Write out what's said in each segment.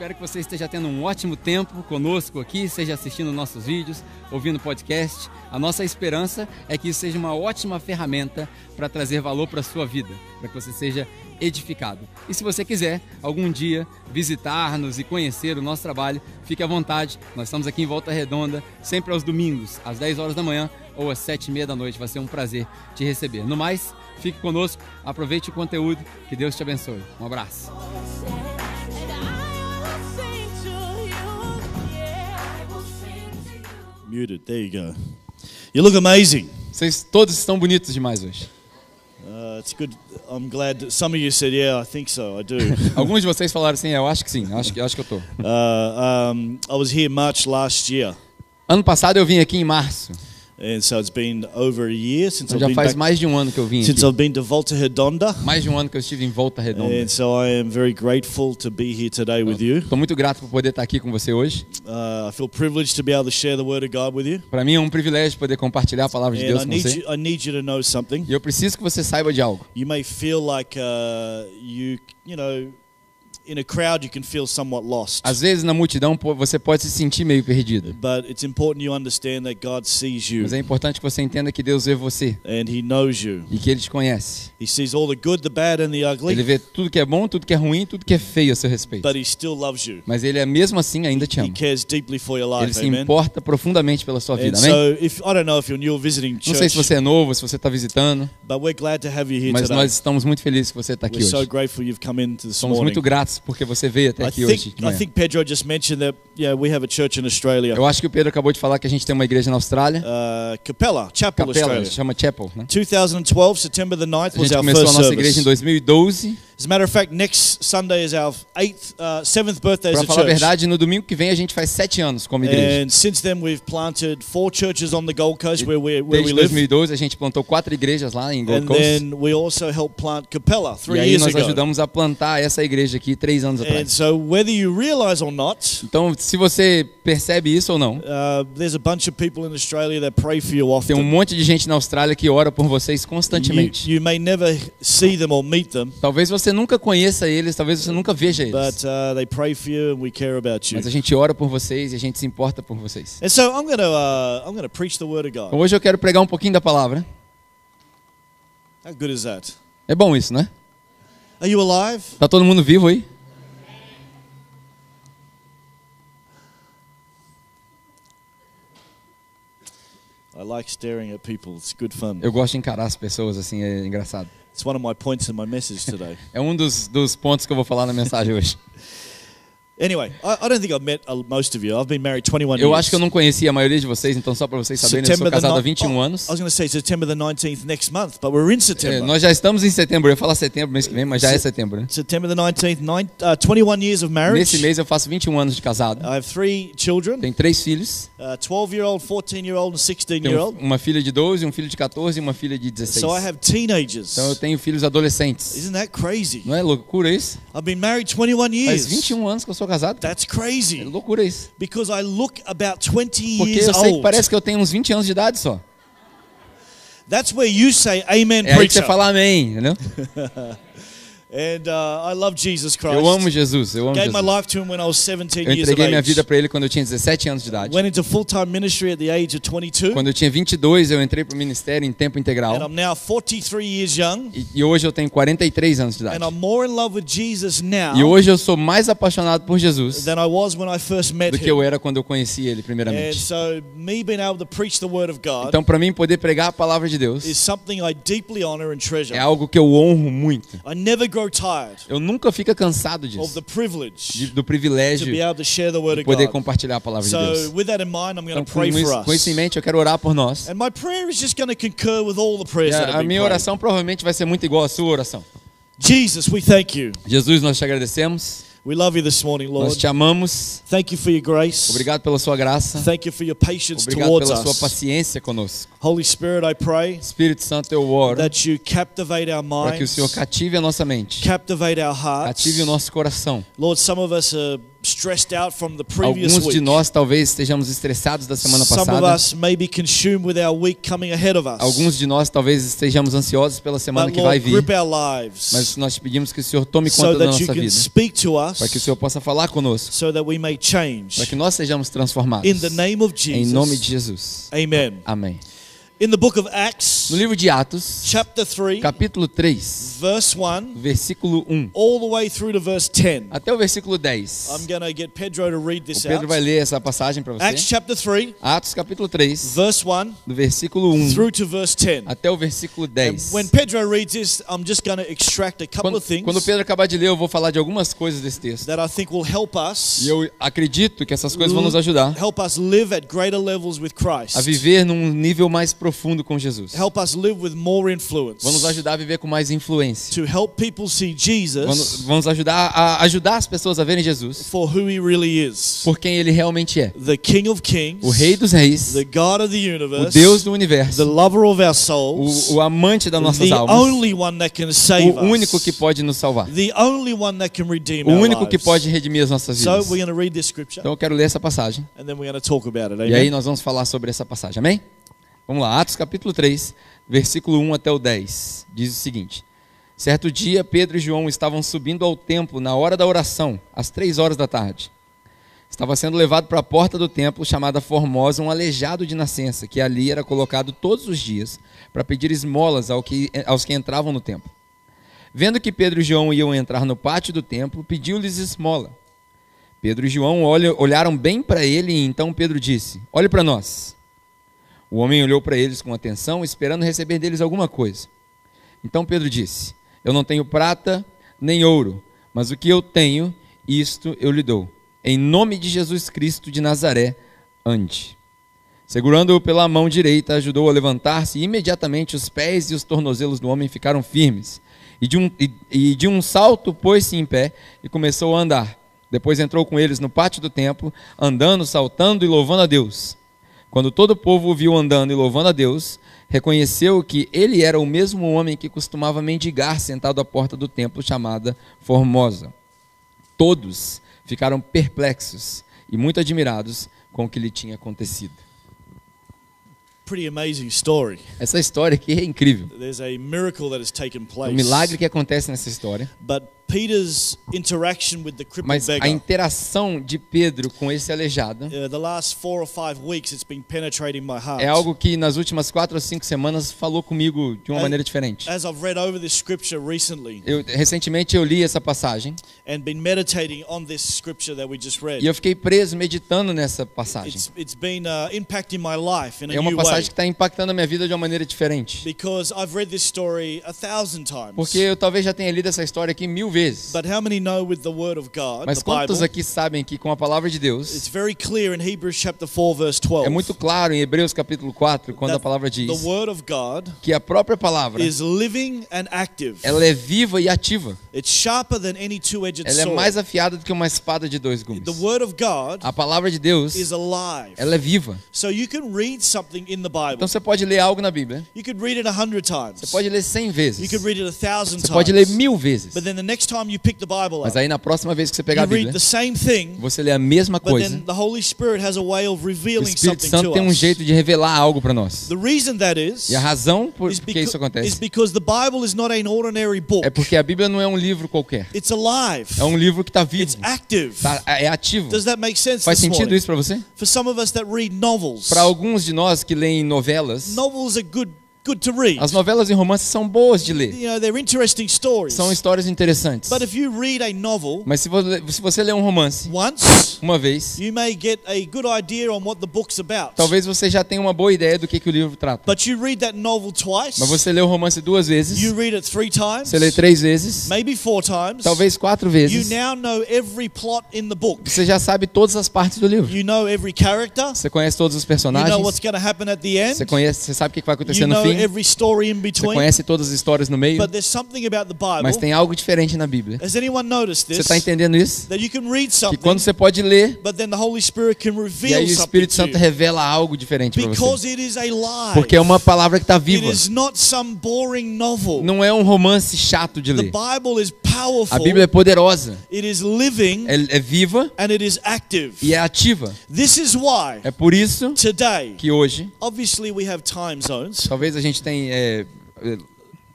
Espero que você esteja tendo um ótimo tempo conosco aqui, seja assistindo nossos vídeos, ouvindo podcast. A nossa esperança é que isso seja uma ótima ferramenta para trazer valor para a sua vida, para que você seja edificado. E se você quiser algum dia visitar-nos e conhecer o nosso trabalho, fique à vontade. Nós estamos aqui em Volta Redonda, sempre aos domingos, às 10 horas da manhã ou às 7 e meia da noite. Vai ser um prazer te receber. No mais, fique conosco, aproveite o conteúdo. Que Deus te abençoe. Um abraço. Muted. There you go. You look amazing. Vocês todos estão bonitos demais hoje. Uh, it's good. I'm glad that some of you said, "Yeah, I think so. I do." Alguns de vocês falaram assim, eu acho que sim, acho que, acho que eu tô. uh, um, I was here March last year, Ano passado eu vim aqui em março, and so it's been over a year since então I've já been faz back, mais de um ano que eu vim since aqui. I've been to Volta Redonda, Mais de um ano que eu estive em Volta Redonda. and so I am very grateful to be here today with you. Estou muito grato por poder estar aqui com você hoje. Uh, I feel privileged to be able to share the Word of God with you, Para mim é um privilégio poder compartilhar a palavra de and Deus I com need você. you. I need you to know something. E eu preciso que você saiba de algo. You may feel like uh, you, you know, Às vezes na multidão você pode se sentir meio perdido. But it's important you understand that God sees you Mas é importante que você entenda que Deus vê você and He knows you. e que Ele te conhece. He sees all the good, the bad, and the Ele vê tudo que é bom, tudo que é ruim, tudo que é feio a seu respeito. but He still loves you. Mas Ele é mesmo assim ainda te He ama. cares deeply for your Ele se importa profundamente pela sua vida. Amém? so, if I don't know if you're new or visiting Não sei se você é novo, se você está visitando, but we're glad to have you here mas nós estamos muito felizes que você está aqui We're so hoje. grateful you've come in this Somos muito gratos porque você veio até aqui hoje. I manhã. think Pedro just mentioned that yeah we have a church in Australia, Eu acho que o Pedro acabou de falar que a gente tem uma igreja na Austrália, uh, Capella Chapel, Capela, Australia. chama Chapel. Né? 2012, September the 9th A was gente our começou a first nossa service. igreja em 2012. As a matter of fact, next Sunday is our eighth, uh, seventh birthday as a falar a church. verdade, no domingo que vem a gente faz sete anos como igreja. And since then, we've planted four churches on the Gold Coast where we where we Desde live. 2012 a gente plantou quatro igrejas lá em Gold And Coast. then we also helped plant Capella E three aí years nós ago. ajudamos a plantar essa igreja aqui três anos And atrás. so, whether you realize or not, Então, se você percebe isso ou não, uh, there's a bunch of people in Australia that pray for you tem um often. monte de gente na Austrália que ora por vocês You, constantemente. you may never see them or meet them, Talvez você nunca conheça eles, talvez você nunca veja eles. but uh, they pray for you, and we care about you. Mas a gente ora por vocês e a gente se importa por vocês. And so, I'm gonna uh, I'm gonna preach the word of Então, God. hoje eu quero pregar um pouquinho da palavra. How good is that? É bom isso, né? Are you alive? Tá todo mundo vivo aí? I like staring at people. It's good fun. Eu gosto de encarar as pessoas assim, é engraçado. It's one of my points in my message today. É um dos, dos pontos que eu vou falar na mensagem hoje. Anyway, I, I don't think I've met uh, most of you. I've been married 21 Eu years. acho que eu não conhecia a maioria de vocês, então só para vocês saberem, eu sou September casado há ni- 21 oh, anos. I was going to say September the 19th next month, but we're in É, September. nós já estamos em setembro, eu ia falar setembro mês que vem, mas já é setembro, né? September the 19th, nine, uh, 21 years of marriage. Nesse mês eu faço 21 anos de casado. I have three children, Tenho três filhos. uh, 12 year old, 14 year old, and 16 Tenho year old. uma filha de 12, um filho de 14 e uma filha de 16. So I have teenagers. Então eu tenho filhos adolescentes. Isn't that crazy? Não é loucura isso? I've been married 21 Faz years. 21 anos que eu sou casado. That's É crazy loucura isso. because I look about 20 Porque years eu sei que old. parece que eu tenho uns 20 anos de idade só. That's where you say amen, É aí que você fala amém, entendeu? And uh, I love Jesus Christ. Eu amo Jesus, eu amo Gave my Jesus. life to him when I was 17 Eu entreguei minha vida para ele quando eu tinha 17 anos de idade. Went into full-time ministry at the age of 22. Quando eu tinha 22, eu entrei para o ministério em tempo And integral. I'm now 43 years young. E, e hoje eu tenho 43 anos de idade. And I'm more in love with Jesus now E hoje eu sou mais apaixonado por Jesus than I was when I first met do que eu era quando eu conheci ele And primeiramente. so me being able to preach the word of God Então, para mim poder pregar a palavra de Deus is something I deeply honor and treasure. é algo que eu honro muito. I never Eu nunca fico cansado of disso, the de- privilege do to privilégio be able to share the word de of poder compartilhar a palavra de So Deus. with that in mind, I'm going Então, to com pray for isso, com isso em us. mente, eu quero orar por nós. And my prayer is just going to concur with all the prayers E a, a minha oração provavelmente vai ser muito igual à sua oração. Jesus, we thank you. Jesus, nós te agradecemos, We love you this morning, nós Lord. te amamos. Thank you for your grace. Obrigado pela sua graça, Thank you for your patience obrigado towards pela sua us. paciência conosco. Holy Spirit, I pray Espírito Santo, eu oro that you captivate our para que o minds, Senhor cative a nossa mente, captivate our hearts. cative o nosso coração. Lord, some of us are Alguns de nós talvez estejamos estressados da semana Some of passada. us may be consumed with our week coming ahead of us. Alguns de nós talvez estejamos ansiosos pela semana que vai vir. Mas nós te pedimos que o Senhor tome conta da nossa vida. Para que o Senhor possa falar conosco. Para que nós sejamos transformados. Em nome de Jesus. Amém. In the book of Acts, No livro de Atos, chapter 3, capítulo 3, verse 1, versículo 1, all the way through to verse 10. até o versículo 10. I'm going to get Pedro to read O this Pedro out. vai ler essa passagem para Acts você. chapter 3, Atos capítulo 3, verse 1 do versículo 1 through to verse 10. até o versículo And 10. when Pedro reads this, I'm just going to extract a couple Quando, of things quando o Pedro acabar de ler, eu vou falar de algumas coisas desse texto. that I think will help us E eu acredito que essas coisas vão nos ajudar help us live at greater levels with Christ. a viver num nível mais profundo com Jesus. Help us live with more influence. Vão nos ajudar a viver com mais influência. To help people see Jesus vão nos ajudar a ajudar as pessoas a verem Jesus for who he really is. por quem ele realmente é. The King of Kings, O Rei dos Reis, the God of the o universe, Deus do the universo, lover of our souls, o, o amante das nossas the almas, only one that can save o único us. que pode nos salvar, the only one that can redeem o único que pode redimir as nossas So vidas. we're going to read this scripture Então eu quero ler essa passagem and then we're going to talk about it. e aí nós vamos falar sobre essa passagem, amém? Vamos lá, Atos capítulo 3, versículo 1 até o 10. Diz o seguinte: Certo dia, Pedro e João estavam subindo ao templo na hora da oração, às três horas da tarde. Estava sendo levado para a porta do templo, chamada Formosa, um aleijado de nascença, que ali era colocado todos os dias para pedir esmolas ao que- aos que entravam no templo. Vendo que Pedro e João iam entrar no pátio do templo, pediu-lhes esmola. Pedro e João olha- olharam bem para ele e então Pedro disse: Olhe para nós. O homem olhou para eles com atenção, esperando receber deles alguma coisa. Então Pedro disse: Eu não tenho prata nem ouro, mas o que eu tenho, isto eu lhe dou. Em nome de Jesus Cristo de Nazaré, ande. Segurando-o pela mão direita, ajudou a levantar-se e imediatamente os pés e os tornozelos do homem ficaram firmes. E de um, e, e de um salto pôs-se em pé e começou a andar. Depois entrou com eles no pátio do templo, andando, saltando e louvando a Deus. Quando todo o povo o viu andando e louvando a Deus, reconheceu que ele era o mesmo homem que costumava mendigar sentado à porta do templo chamada Formosa. Todos ficaram perplexos e muito admirados com o que lhe tinha acontecido. Essa história aqui é incrível. There's a miracle that has taken É place. um milagre que acontece nessa história. But Peter's interaction with the crippled Mas a interação de Pedro com esse aleijado the last four or five weeks, it's been penetrating my heart. é algo que nas últimas quatro ou cinco semanas falou comigo de uma maneira diferente. As I've read over this scripture recently Eu, recentemente eu li essa passagem and been meditating on this scripture that we just read, e eu fiquei preso meditando nessa passagem. it's, it's been uh, impacting my life in a É uma passagem que está impactando a minha vida de uma maneira diferente. Because I've read this story a thousand times. Porque eu talvez já tenha lido essa história aqui mil vezes. But how many know with the Word of God, Mas quantos Bible, aqui sabem que com a palavra de it's Deus, very clear in Hebrews chapter 4, verse 12. é muito claro em Hebreus capítulo 4, quando a palavra diz the Word of God que a própria palavra, is living and active. ela é viva e ativa. It's sharper than any two-edged Ela é mais afiada do que uma espada de dois gumes. The Word of God A palavra de Deus, is alive. ela é viva. So you can read something in the Bible. Então você pode ler algo na Bíblia, You could read it a hundred times. você pode ler cem You vezes, could read it a thousand você times. pode ler mil vezes. But then the next time you pick the Bible Mas aí na próxima vez que você pegar a read Bíblia, the same thing, você lê a mesma but coisa. then the Holy Spirit has a way of O revealing Espírito something Santo to tem um us. jeito de revelar algo para nós. The reason that is E a razão por is, que isso is acontece because the Bible is not an ordinary book. é porque a Bíblia não é um livro qualquer. It's alive. É um livro que está vivo, It's active. tá- é ativo. Does that make sense Faz sentido isso para você? For some of us that read novels, Para alguns de nós que leem novelas, novels are good good to read. As novelas e romances são boas de ler. You know, they're interesting stories. São histórias interessantes. But if you read a novel Mas se você, se você ler um romance once, uma vez, you may get a good idea on what the book's about. talvez você já tenha uma boa ideia do que, que o livro trata. But you read that novel twice, Mas você lê o romance duas vezes, you read it three times, você lê três vezes, maybe four times, talvez quatro you vezes, now know every plot in the book. você já sabe todas as partes do livro. You know every character. Você conhece todos os You know personagens, what's going to happen at the end. você conhece, você sabe o que vai acontecer no fim. Every story in Você between. conhece todas as histórias no meio, But there's something about the Bible. mas tem algo diferente na Bíblia. Has anyone noticed Você this? está entendendo isso? That you can read Que something, quando você pode ler, but then the Holy Spirit can e reveal aí o Espírito to Santo revela algo diferente para você. Because it is a lie. Porque é uma palavra que está It viva. is not some boring novel. Não é um romance chato de The ler. Bible is A powerful. Bíblia é poderosa, It is living é, é viva and it is active. e é ativa. This is why É por isso today, que hoje, obviously, we have time zones. talvez a gente tenha é, é,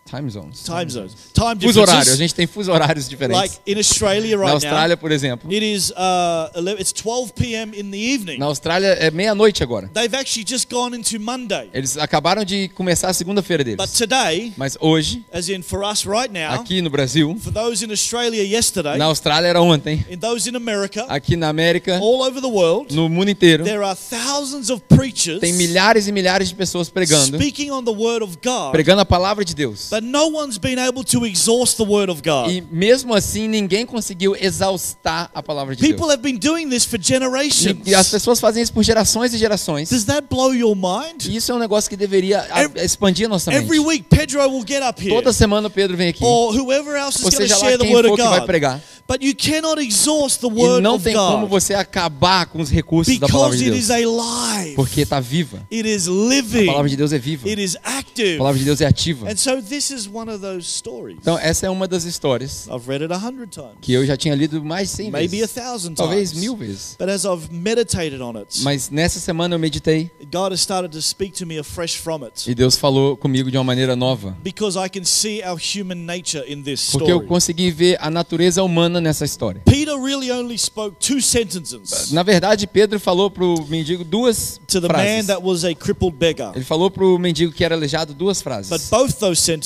time zones. Time zones. Time Fuso horário. A gente tem fuso horários Like diferentes. in Australia Na right Austrália, por exemplo. now, it is uh, 11, it's 12 p.m. in the evening. Na Austrália é meia-noite agora. They've actually just gone into Monday. Eles acabaram de começar a segunda-feira But deles. today, Mas hoje, as in for us right now, aqui no Brasil, for those in Australia yesterday, na Austrália era ontem, in those in America, aqui na América, all over the world, no mundo inteiro, there are thousands of preachers tem milhares e milhares de pessoas pregando, speaking on the word of God, pregando a palavra de Deus. but no one's been able to exhaust the word of God. E mesmo assim, ninguém conseguiu exaustar a palavra de People Deus. have been doing this for generations. E as pessoas fazem isso por gerações e gerações. Does that blow your mind? E isso é um negócio que deveria a- Every- expandir a nossa Every mente. week, Pedro will get up here, Toda semana o Pedro vem aqui. or whoever else is Ou going to seja share lá the word for of que vai God. pregar. But you cannot exhaust the E word não of tem como você acabar com os recursos da palavra because de it is Deus. a life. Porque está viva. It is A living. palavra de Deus é viva. It is A active. palavra de Deus é ativa. And so this is one of those stories. Então essa é uma das histórias I've read it a hundred times, que eu já tinha lido mais de 100 maybe a vezes. thousand Talvez times. mil vezes. But as I've meditated on it, Mas nessa semana eu meditei God has started to speak to me afresh from it. e Deus falou comigo de uma maneira nova. Because I can see our human nature in this Porque eu story. consegui ver a natureza humana nessa história. Peter really only spoke two sentences Na verdade, Pedro falou pro mendigo duas to the man frases. that was a crippled beggar. Ele falou pro mendigo que era aleijado duas But frases.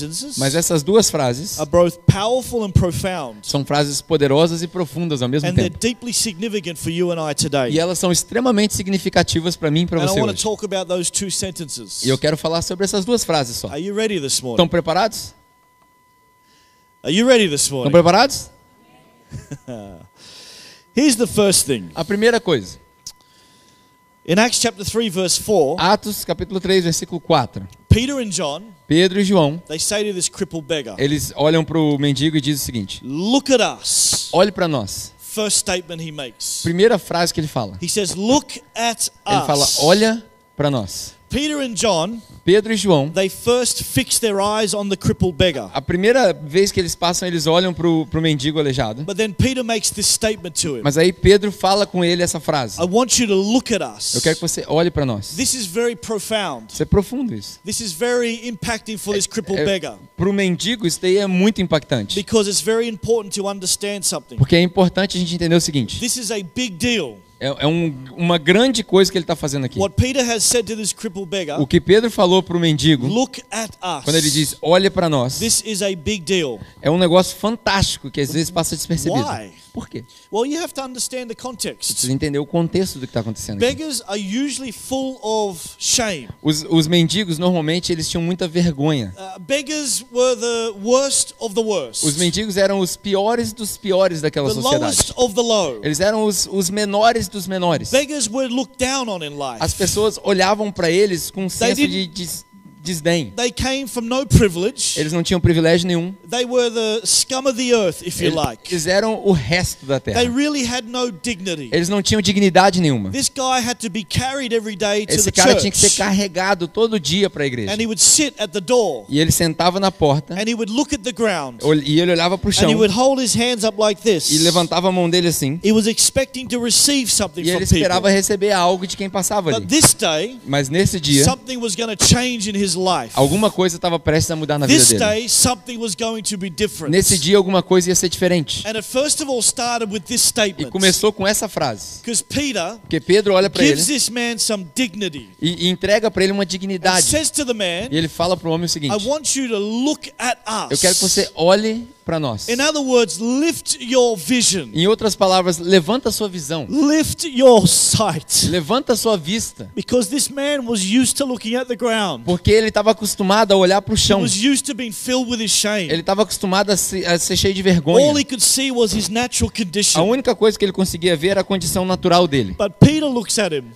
Sentences Mas essas duas frases are both powerful and profound. são frases poderosas e profundas ao mesmo And they're tempo. deeply significant for you and I E today. elas são extremamente significativas para mim e para And I você want to hoje. talk about those two sentences. E eu quero falar sobre essas duas frases só. Are you ready this morning? Estão preparados? Are you ready this Estão morning? preparados? Here's the first thing. A primeira coisa. In Acts chapter 3 verse 4, Atos capítulo 3, versículo 4. Peter and John, Pedro e João, they say to this crippled beggar, eles olham pro mendigo e dizem o seguinte: "Look at us." Olhe para nós. First statement he makes. Primeira frase que ele fala. He says, "Look at Ele fala: us." Olha para nós. Peter and John, Pedro e João, they first fix their eyes on the crippled beggar. a primeira vez que eles passam, eles olham pro, pro mendigo aleijado. But then Peter makes this statement to him. Mas aí Pedro fala com ele essa frase: I want you to look at us. Eu quero que você olhe para nós. This is very profound. Isso é profundo isso. This is very impacting for this crippled É, beggar pro mendigo isso daí é muito impactante. because it's very important to understand something. Porque é importante a gente entender o seguinte: This is a big deal. É, é um- uma grande coisa que ele está fazendo aqui. What Peter has said to this crippled beggar, O que Pedro falou mendigo, look at us. quando ele diz olha para nós, This is a big deal. é um negócio fantástico que às vezes passa despercebido. Why? Por quê? Well, you have to understand the context. Precisa entender o contexto do que está acontecendo aqui. Beggars are usually full of shame. Os, os mendigos normalmente eles tinham muita vergonha. Uh, beggars were the worst of the worst. Os mendigos eram os piores dos piores daquela the sociedade. lowest of the low. Eles eram os, os menores dos menores. Beggars were looked down on in life. As pessoas olhavam para eles com um senso de des- desdém. They came from no privilege. Eles não tinham privilégio nenhum. They were the scum of the earth, if you like. eles eram o resto da They terra. really had no dignity. Eles não tinham dignidade nenhuma. This guy had to be carried every day to Esse the cara tinha que ser carregado todo dia para a igreja. And he would sit at the door E ele sentava na porta and he would look at the ground e ele olhava para o and chão he would hold his hands up like e this. levantava a mão dele assim. He was expecting to receive something E ele from esperava people. receber algo de quem passava ali. But this day, Mas nesse dia, something was going to change in his. Alguma coisa estava prestes a mudar na vida This dele. day, something was going to be different. Nesse dia, alguma coisa ia ser diferente. And it first of all started with this E statement. começou com essa frase. Because Peter Porque Pedro olha para ele gives this man some dignity. e, e entrega para ele uma And dignidade. says to the man, E ele fala para o homem o I seguinte: want you to look at us. Eu quero que você olhe para nós. In other words, lift your vision. Em outras palavras, levanta a sua visão. Lift your sight. Levanta a sua vista. Because this man was used to looking at the ground. Porque ele estava acostumado a olhar para o chão. Ele estava acostumado a ser, a ser cheio de vergonha. A única coisa que ele conseguia ver era a condição natural dele.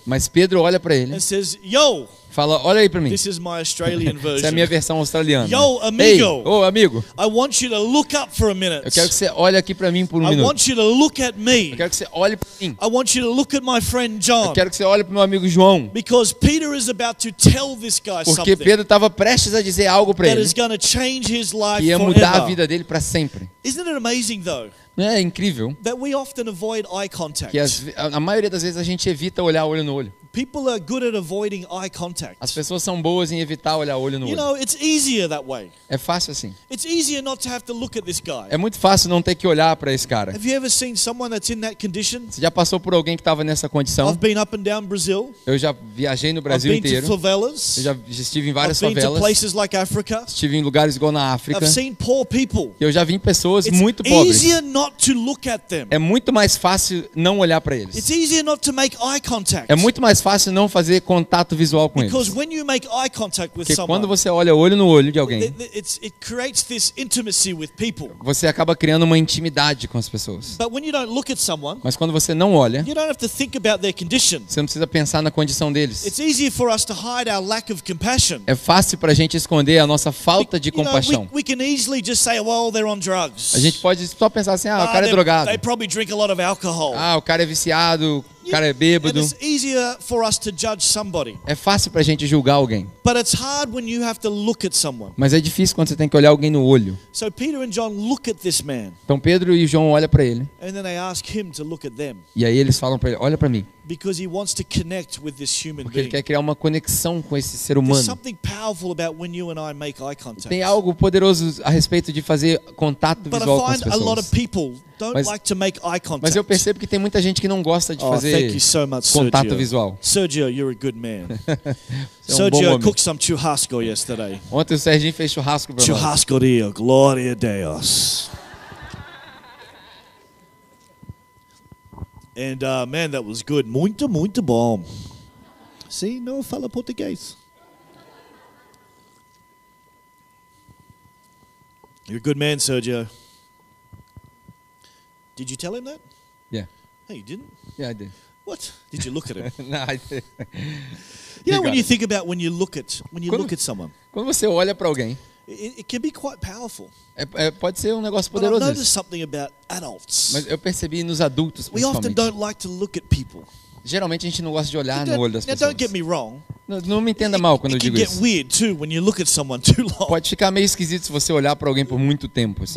Mas Pedro olha para ele and says, Yo, Fala, olha aí pra mim. This is my Australian Essa é a minha version. versão australiana. Yo, amigo. Ei, ô amigo, I want you to look up for a minute. eu quero que você olhe aqui pra mim por um I minuto. want you to look at me. Eu quero que você olhe pra mim. I want you to look at my friend John. Eu quero que você olhe pro meu amigo João. Because Peter is about to tell this guy Porque something Pedro estava prestes a dizer algo that ele is going to change his life que ia mudar a forever. vida dele pra sempre. Isn't it amazing though é incrível that we often avoid eye contact? que as, a, a maioria das vezes a gente evita olhar olho no olho. People are good at avoiding eye contact. As pessoas são boas em evitar olhar olho no You olho. know, it's easier that way. É fácil assim. It's easier not to have to look at this guy. É muito fácil não ter que olhar pra esse cara. Have you ever seen someone that's in that condition? Você já passou por alguém que estava nessa condição? I've been up and down Brazil. Eu já viajei no I've Brasil been to inteiro. favelas. Eu já estive em I've várias been to favelas. places like Africa. Estive em lugares igual na África. I've seen poor people. Eu já vi pessoas It's muito pobres. easier not to look at them. É muito mais fácil não olhar It's eles. easier not to make eye contact. É muito mais fácil não fazer contato visual com Because eles. when you make eye contact with Porque someone, quando você olha olho no olho de alguém, it creates this intimacy with people. você acaba criando uma intimidade com as pessoas. But when you don't look at someone, Mas quando você não olha, you don't have to think about their condition. você não precisa pensar na condição deles. It's easier for us to hide our lack of compassion. É fácil pra gente esconder a nossa falta de compaixão. A gente pode só pensar assim: ah, o Ah, cara é drogado. They probably drink a lot of alcohol. Ah, o cara é viciado, o cara é bêbado. it's easier for us to judge somebody. É fácil pra gente julgar alguém. But it's hard when you have to look at someone. Mas é difícil quando você tem que olhar alguém no olho. So Peter and John look at this man, Então Pedro e João olham pra ele. and then they ask him to look at them E aí eles falam pra ele: olha pra mim. because he wants to connect with this human Porque ele quer criar uma conexão com esse ser humano. something powerful about when you and I make eye contact. Tem algo poderoso a respeito de fazer contato But I visual com as find a lot of pessoas. Don't Mas- like to make eye contact. Mas eu percebo que tem muita gente que não gosta de oh, thank fazer you so much, contato Sergio. visual. Sergio, you're a good man. É um Sergio cooked some churrasco yesterday. Ontem o Serginho fez churrasco pra nós. Churrasco Dio, Gloria a Deus. And uh, man, that was good. Muito, muito bom. See, não fala português. You're a good man, Sergio. Did you tell him that? Yeah. Hey, you didn't? Yeah, I did. What? Did you look at him? No, I did. You know when you think about when you look at when you Quando- look at someone, Quando você olha pra alguém, it, it can be quite powerful. é- é- pode ser um negócio poderoso noticed isso. something about adults. Mas eu percebi nos adultos, We often principalmente. don't like to look at people. Geralmente a gente não gosta de olhar no Now, olho das now, pessoas. don't get me wrong. Não, não me entenda mal quando eu digo isso. Pode ficar meio esquisito se você olhar pra alguém por muito tempo. assim.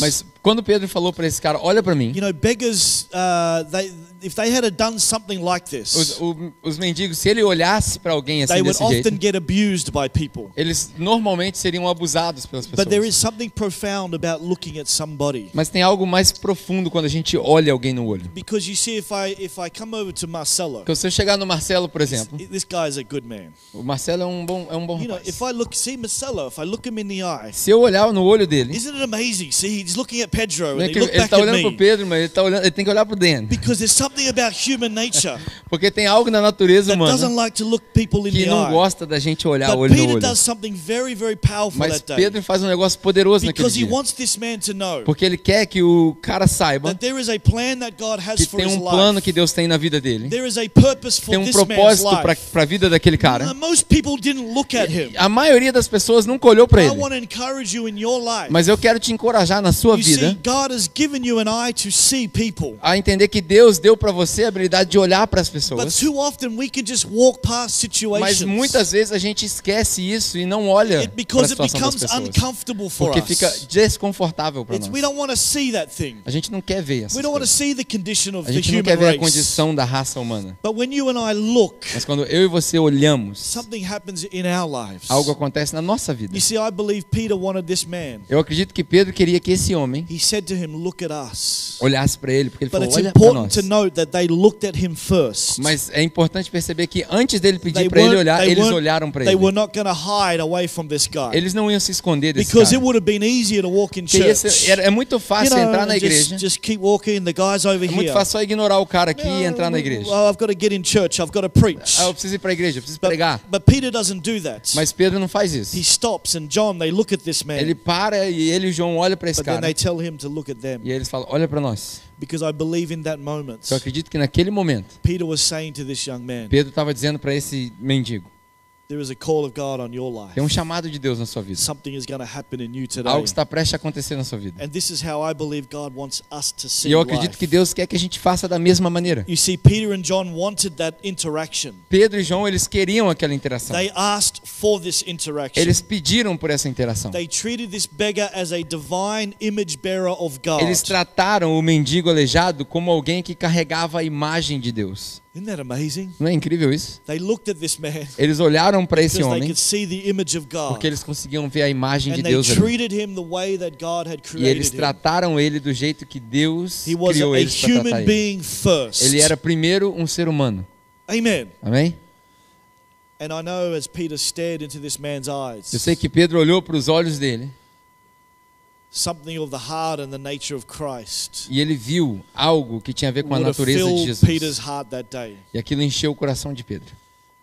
Mas quando Pedro falou pra esse cara, olha pra mim, you know, beggars. Uh, they if they had done something like os, this, o- os mendigos, se ele olhasse pra alguém they assim would desse jeito, often get abused by people. eles normalmente seriam abusados pelas But there pessoas. is something profound about looking at somebody. Mas tem algo mais profundo quando a gente olha alguém no olho. Because you see, if I if I come over to Marcelo, Porque se eu chegar no Marcelo, por exemplo, this guy's a good man. o Marcelo é um bom, é um bom You know, rapaz. if I look, see Marcelo, if I look him in the eye, Se eu olhar no olho dele, isn't it amazing? See, he's looking at Pedro é and he look ele back tá at olhando me. Pedro, mas ele, tá olhando, ele tem que olhar pro Dan. Because there's something about human nature Porque tem algo na natureza that doesn't humana like to look people in que the não gosta da gente olhar But olho no Peter olho. does something very, very powerful Mas that day. Pedro faz um negócio poderoso naquele dia. wants this man to know Porque ele quer que o cara saiba that there is a plan that God has que tem um plano que Deus tem na vida dele. There is a purpose for Tem um propósito para a vida daquele cara. Most people didn't look at him. A maioria das pessoas nunca olhou para I ele. want to encourage you in your life. Mas eu quero te encorajar na sua You see, vida God has given you an eye to see people. a entender que Deus deu para você a habilidade de olhar para as But pessoas. too often we can just walk past situations. Mas muitas vezes a gente esquece isso e não olha para a situação das pessoas. Porque fica desconfortável para nós. we don't want to see that thing. A gente não quer ver essas coisas. see the condition of A the gente não quer ver a condição da raça humana. But when you and I look, Mas quando eu e você olhamos, something happens in our lives. algo acontece na nossa vida. You see, I believe Peter wanted this man. Eu acredito que Pedro queria que esse homem He said to him, "Look at us." olhasse para ele, porque ele falou: olha para nós. To note that they looked at him first. Mas é importante perceber que antes dele They pedir para ele olhar, eles olharam para ele. were not going to hide away from this guy Eles não iam se esconder desse because it cara. would have been easier to walk in church. era- é muito You fácil know, entrar na just, igreja. just keep walking. The guy's over É muito fácil só ignorar o cara aqui e entrar na igreja. Oh, I've got to get in church. I've got to preach. Ah, eu preciso ir para a igreja, eu preciso But, pregar. but Peter doesn't do that. Mas Pedro não faz isso. He stops, and John, they look at this man, Ele para e ele e João olham para esse but then cara. they tell him to look at them. E eles falam: olha para nós. Because I believe in that moment, Eu acredito que naquele momento, Peter was saying to this young man, Pedro estava dizendo para esse mendigo: tem um chamado de Deus na sua vida. Something is going to happen in you today. Algo está prestes a acontecer na sua vida. And this is how I believe God wants us to see E eu acredito que Deus quer que a gente faça da mesma maneira. You see, Peter and John wanted that interaction. Pedro e João, eles queriam aquela interação. They asked for this interaction. Eles pediram por essa interação. They treated this beggar as a divine image bearer of God. Eles trataram o mendigo aleijado como alguém que carregava a imagem de Deus. Isn't that amazing? Não é incrível isso? They looked at this man Eles olharam para esse homem could see the image of God. porque eles conseguiam ver a imagem de Deus ali. E eles trataram ele do jeito que Deus He was a, criou eles para tratar human ele. being first. Ele era primeiro um ser humano. Amen. Amém? Eyes, Eu sei que Pedro olhou para os olhos dele something of the heart and the nature of Christ e ele viu algo que tinha a ver com a natureza de Jesus. Peter's heart that day. E aquilo encheu o coração de Pedro.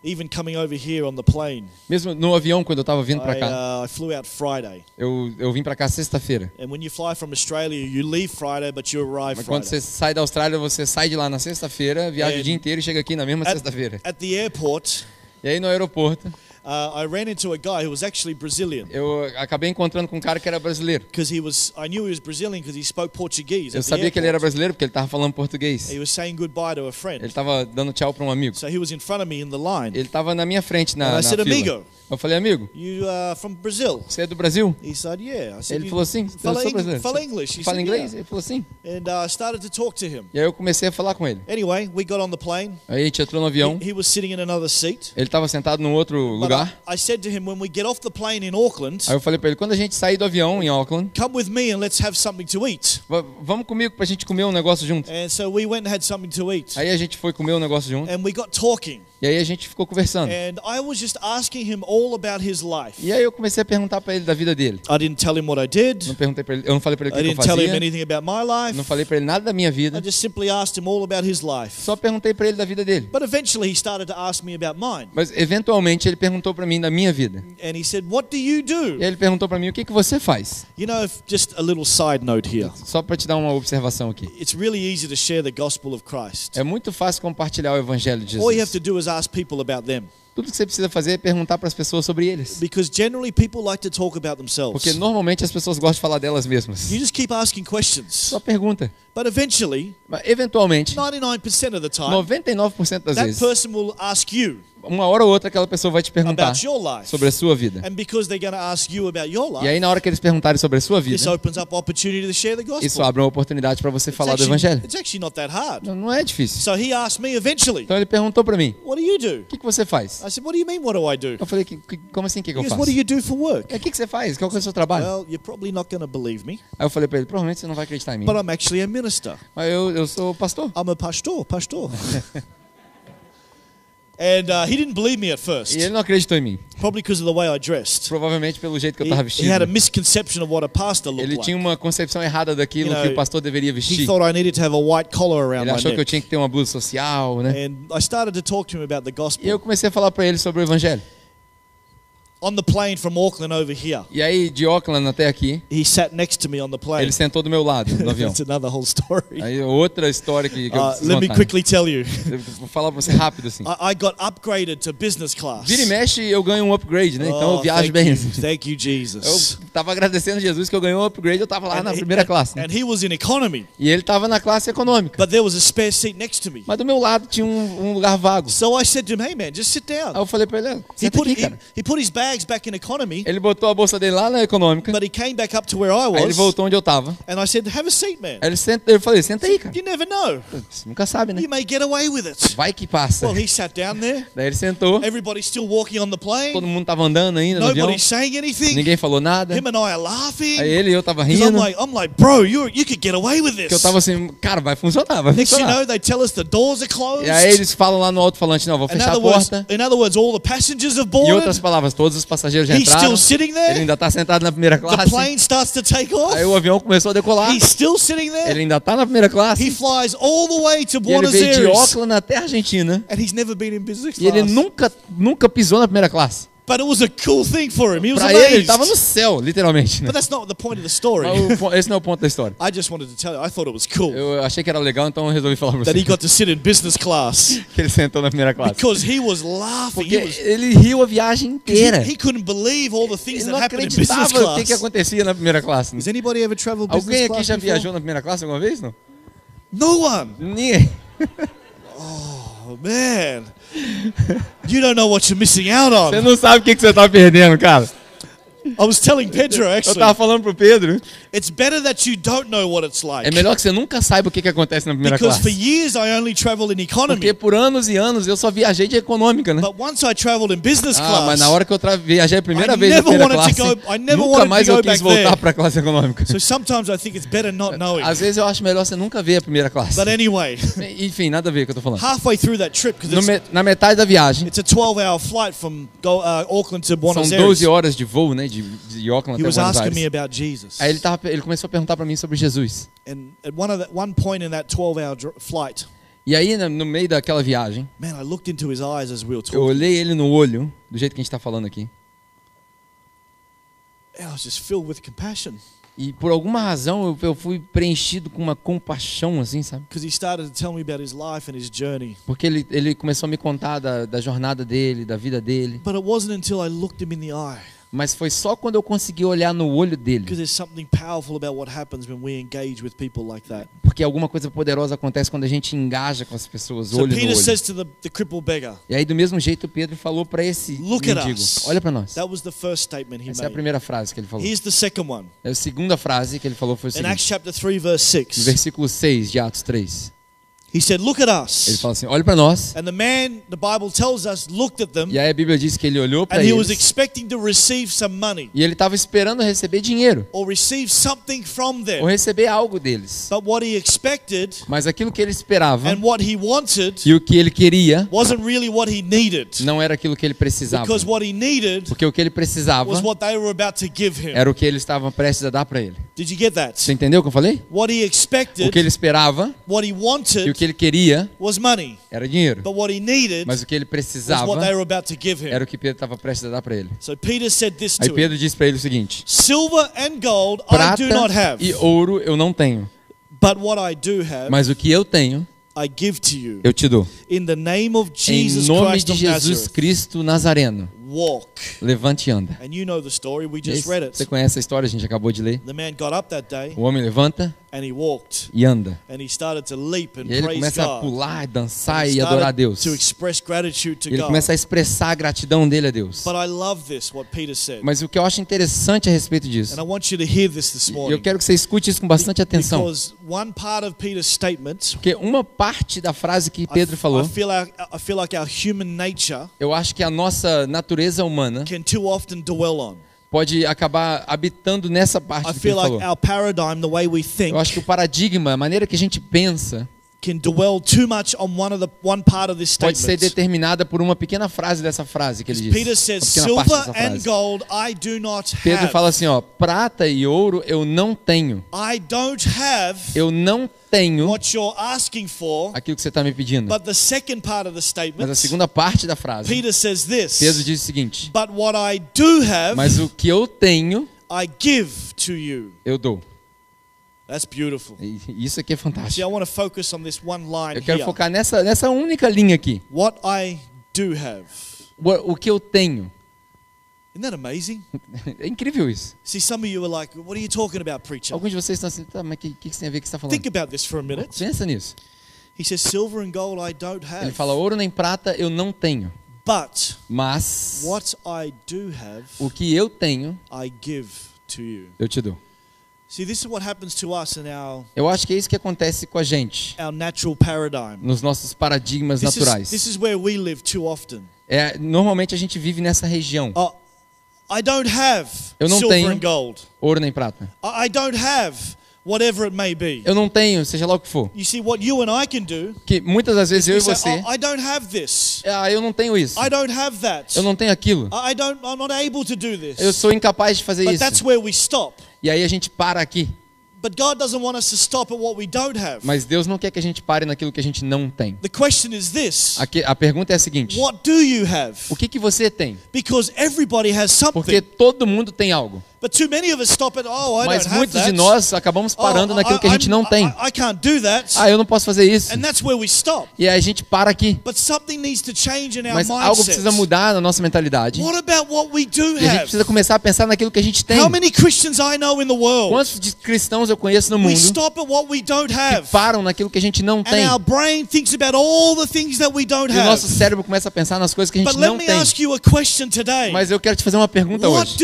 Even coming over here on the plane, Mesmo no avião, quando eu estava vindo para I, cá, uh, I flew out Friday. eu, eu vim para cá sexta-feira. And when you fly from Australia, you leave Friday, but you arrive Mas quando Friday. você sai da Austrália, você sai de lá na sexta-feira, viaja o dia inteiro e chega aqui na mesma sexta-feira. at the airport, E aí no aeroporto, uh, I ran into a guy who was actually Brazilian. eu acabei encontrando com um cara que era brasileiro. Because he was, I knew he was Brazilian because he spoke Portuguese. Eu sabia que ele era brasileiro porque ele estava falando português. He was saying goodbye to a Ele friend. estava dando tchau para um amigo. So he was in front of me in the line. Ele estava na minha frente na, And I na said, fila. amigo, Eu falei, amigo, you are from Brazil? você é do Brasil? He said, yeah. I said, Ele "You falou eu fala, sou brasileiro. fala. He Fala said, inglês? "Yeah." Ele falou assim. And uh, I started to talk to him. E aí eu comecei a falar com ele. Anyway, we got on the plane. Aí a gente entrou no avião. He, he was sitting in another seat. Ele estava sentado num outro But lugar. I, I said to him, when we get off the plane in Auckland, Aí eu falei para ele, quando a gente sair do avião em Auckland, come with me and let's have something to eat. va- vamos comigo pra gente comer um negócio junto. And so we went and had something to eat. Aí a gente foi comer um negócio junto. And we got talking. E aí a gente ficou conversando. And I was just asking him all about his life. E aí eu comecei a perguntar para ele da vida dele. I didn't tell him what I did. Não perguntei para ele, eu não falei para ele o I que, que eu fazia. life. Não falei para ele nada da minha vida. just simply asked him all about his life. Só perguntei para ele da vida dele. But eventually he started to ask me about mine. Mas eventualmente ele perguntou para mim da minha vida. And he said, What do you do? E ele perguntou para mim o que que você faz. You know, if, just a little side note here. Só para te dar uma observação aqui. It's really easy to share the gospel of Christ. É muito fácil compartilhar o evangelho de All you have Jesus. to do is ask people about them. Tudo que você precisa fazer é perguntar para as pessoas sobre eles. Because generally people like to talk about themselves. Porque normalmente as pessoas gostam de falar delas mesmas. You just keep asking questions. Só pergunta. But eventually, Mas, eventualmente, 99% of the time, 99% das that vezes, person will ask you uma hora ou outra aquela pessoa vai te perguntar about your life. sobre a sua vida. And because they're going to ask you about your E aí life, na hora que eles perguntarem sobre a sua vida, isso abre uma oportunidade para você falar do evangelho. it's actually not that hard. Não, não é difícil. So he asked me eventually, Então ele perguntou para mim, What do you do? o que, que você faz? I said, What do you mean, what do I do? Eu falei, "Que- que- como assim, o que, que eu faço? É, o que, que você faz? Qual é o seu trabalho? Well, you're probably not going to believe me, Aí eu falei para ele, provavelmente você não vai acreditar em mim. but I'm actually a minister. Mas eu, eu sou pastor. I'm a pastor, pastor. and uh, he didn't believe me at first, E ele não acreditou em mim. probably because of the way I dressed. Provavelmente pelo jeito que eu He, estava he vestido. had a misconception of what a pastor looked Ele like. tinha uma concepção errada daquilo You know, que o pastor deveria He vestir. thought I needed to have a white collar around Ele my achou que eu neck. tinha que ter uma blusa social, né? And I started to talk to him about the E eu gospel comecei a falar para ele sobre o evangelho. On the plane from Auckland over here. E aí, de Auckland até aqui, He sat next to me on the plane. ele sentou do meu lado no avião. That's another whole story. Aí outra história que, que eu Uh, preciso let me contar. quickly tell you. Eu Vou falar pra você rápido assim. I, I got upgraded to business class. Vira e mexe, eu ganho um upgrade, né? Então Oh, eu viajo thank bem. you. Thank you, Jesus. Eu tava agradecendo a Jesus que eu ganhei um upgrade, eu tava lá na he- primeira classe. né? and he was in economy, E ele tava na classe econômica. but there was a spare seat next to me. Mas do meu lado tinha um, um lugar vago. So I said to him, "Hey man, just sit Aí down." eu falei pra ele, "Ah, He senta put aqui, he, cara. he put his bags back in economy, Ele botou a bolsa dele lá na econômica. but he came back up to where I Aí ele was, voltou onde eu tava. and I said, "Have a seat, man. Ele senta, eu falei, senta aí, cara. You never know. Você nunca sabe, né? You may get away with it." Vai que passa. Well, he sat down there. Daí ele sentou, Everybody's still walking on the plane. todo mundo tava andando ainda no avião. Nobody's saying anything. Ninguém falou nada. Him and I are laughing. Aí ele e eu tava 'Cause I'm rindo. like, I'm like, bro, you you could get away with Que eu this. tava assim, cara, vai funcionar, vai Next you funcionar. know, they tell us the doors are closed. E aí eles falam lá no alto-falante, não, vou In fechar a porta. in other words, all the passengers have Em boarded. outras palavras, todos os passageiros já He's entraram. still sitting Ele there. ainda tá sentado na primeira The classe. plane starts to take off. Aí o avião começou a decolar. He's still sitting Ele there. ainda tá na primeira He classe. flies all the way to E ele Buenos veio de Aires. Auckland até a Argentina. And he's never been in business E ele class. nunca, nunca pisou na primeira classe. But it was a cool thing for him. He was Pra ele, ele estava no céu, literalmente. Né? But that's not the point of the story. Mas esse não é o ponto da história. I just wanted to tell you, I thought it was cool Eu achei que era legal, então eu resolvi falar that você he got to sit in business class que ele sentou na primeira classe. because he was laughing. Porque He, was, ele riu a viagem inteira. he, he couldn't believe all the things Ele that não happened in business acreditava o que, que class. acontecia na primeira classe. Has anybody ever traveled Alguém business aqui class já before? viajou na primeira classe alguma vez? Não? No one. Ninguém. Oh man, you don't know what you're missing out Você on. não sabe o que, que você tá perdendo, cara. I was telling Pedro Eu actually, tava falando pro Pedro. it's better that you don't know what it's like É melhor que você nunca saiba o que, que acontece na primeira because for classe. years I only traveled in economy, Porque por anos e anos eu só viajei de econômica, né? but once I traveled in business Ah, class, mas na hora que eu tra- viajei a primeira I vez na never primeira wanted classe, to go- I never nunca wanted mais to eu go quis back voltar there. pra classe econômica. so sometimes I think it's better not knowing. Às vezes eu acho melhor você nunca ver a primeira classe. But anyway, Enfim, nada a ver com o que eu tô falando. halfway through that trip, because No it's, me- na metade da viagem, it's a 12-hour flight from Go, uh, Auckland to são Buenos 12 Aires, horas de voo, né? De, de Auckland he até was Buenos asking me Aires. about Jesus. Aí ele, tava, ele começou a perguntar pra mim sobre Jesus. And at one of the, one point in that 12-hour dr- flight, E aí, no- no meio daquela viagem, man, I looked into his eyes as we were eu talking. olhei ele no olho, do jeito que a gente tá falando aqui. I was just filled with compassion E por alguma razão eu, eu fui preenchido com uma compaixão, assim, sabe? because he started to tell me about his life and his journey. Porque ele, ele começou a me contar da, da jornada dele, da vida dele. But it wasn't until I looked him in the eye Mas foi só quando eu consegui olhar no olho dele. Porque alguma coisa poderosa acontece quando a gente engaja com as pessoas, So olho no Peter olho. the, the beggar, E aí, do mesmo jeito, Pedro falou para esse mendigo. Olha para nós. that was the first statement he Essa é a made. primeira frase que ele falou. Here's the second one. A segunda frase que ele falou foi o In Acts seguinte: chapter 3, verse no 6, versículo 6 de Atos 3. He said, Look at Ele us. fala assim: Olha para nós. And the man, the Bible tells us, looked at them E aí a Bíblia diz que ele olhou para and he was eles expecting to receive some money e ele estava esperando receber dinheiro or receive something from ou them. receber algo deles. But what he expected Mas aquilo que ele esperava and what he wanted e o que ele queria wasn't really what he needed. não era aquilo que ele precisava. Because what he needed Porque o que ele precisava was what they were about to give him. era o que eles estavam prestes a dar para ele. Did you get that? Você entendeu o que eu falei? What he O que expected, ele esperava what he e o wanted que ele queria was money. era dinheiro. But what he needed Mas o que ele precisava era o que Pedro estava prestes a dar para ele. So Peter said this Aí Pedro disse para ele o seguinte: Silver and gold I Prata do not have, e ouro eu não tenho, but what I do have, mas o que eu tenho I give to you. eu te dou. In the name of Em nome de Jesus Cristo Nazareno, walk. levante e anda. And you know the story, we just read Você it. conhece a história, a gente acabou de ler. The man got up that day O homem levanta and he walked e anda. and he started to leap and E ele praise começa a pular, dançar e adorar a Deus. to express gratitude to Ele God. começa a expressar a gratidão dele a Deus. But I love this, what Peter said. Mas o que eu acho interessante a respeito disso, And I want you to hear this this e eu morning. quero que você escute isso com bastante atenção, Because one part of Peter's statement, porque uma parte da frase que I, Pedro I, falou, feel our, I feel like our human nature eu acho que a nossa natureza humana can too often dwell on. pode acabar habitando nessa parte I do que ele feel like falou. our paradigm, the way we think, Eu acho que o paradigma, a maneira que a gente pensa, can dwell too much on one of the one part of this pode ser statement. determinada por uma pequena frase dessa frase que ele disse. Peter says, "Silver and gold I do not Pedro have. fala assim, ó, prata e ouro eu não tenho. I don't have Eu não tenho what you're asking for." aquilo que você está me pedindo. But the second part of the Mas a statement, segunda parte da frase, Peter says this. Pedro diz o seguinte: But what I do have, Mas o que eu tenho, I give to you. eu dou. That's beautiful. Isso aqui é See, I fantástico. want to focus on this one line Eu quero here. focar nessa, nessa única linha aqui. What I do have. O, o que eu tenho. Isn't that amazing? É incrível isso. See, some of you are like, what are you talking about, preacher? Alguns de vocês estão assim, tá, mas o que, que, que tem a ver que está falando? Think about this for a minute. Pensa nisso. He says, silver and gold I don't Ele have. fala, ouro nem prata eu não tenho. But Mas what I do have, o que eu tenho, I give to you. eu te dou. Eu acho que é isso que acontece com a gente, our natural paradigm. nos nossos paradigmas naturais. this is where we live too often. É, normalmente a gente vive nessa região. I don't have Eu não tenho. Ouro nem prata. I I don't have whatever it may be. Eu não tenho, seja lá o que for. You see, what you and I can do Que muitas das vezes eu e você, "Oh, I don't have this. ah, eu não tenho isso. I don't have that. Eu não tenho aquilo. I I don't. I'm not able to do this. Eu sou incapaz de fazer But that's isso. E aí a gente para aqui. But God doesn't want us to stop at what we don't have. Mas Deus não quer que a gente pare naquilo que a gente não tem. The question is this Aqui, a pergunta é a seguinte: What do you have? o que, que você tem? Because everybody has Porque something. todo mundo tem algo. But too many of us stop at, oh, I Mas muitos de nós acabamos parando Oh, naquilo que a gente I- não tem. I, I can't do that. Ah, eu não posso fazer isso. And that's where we stop. E aí a gente para aqui. But something needs to change in our Mas algo precisa mudar na nossa mentalidade. What about what we do E a gente precisa começar a pensar naquilo que a gente tem. How many Christians I know in the world? Quantos cristãos eu conheço no We mundo stop at what we don't que have. param naquilo que a gente não tem? E o nosso cérebro começa a pensar nas coisas que a But gente let não me tem. ask you a question today. Mas eu quero te fazer uma pergunta hoje.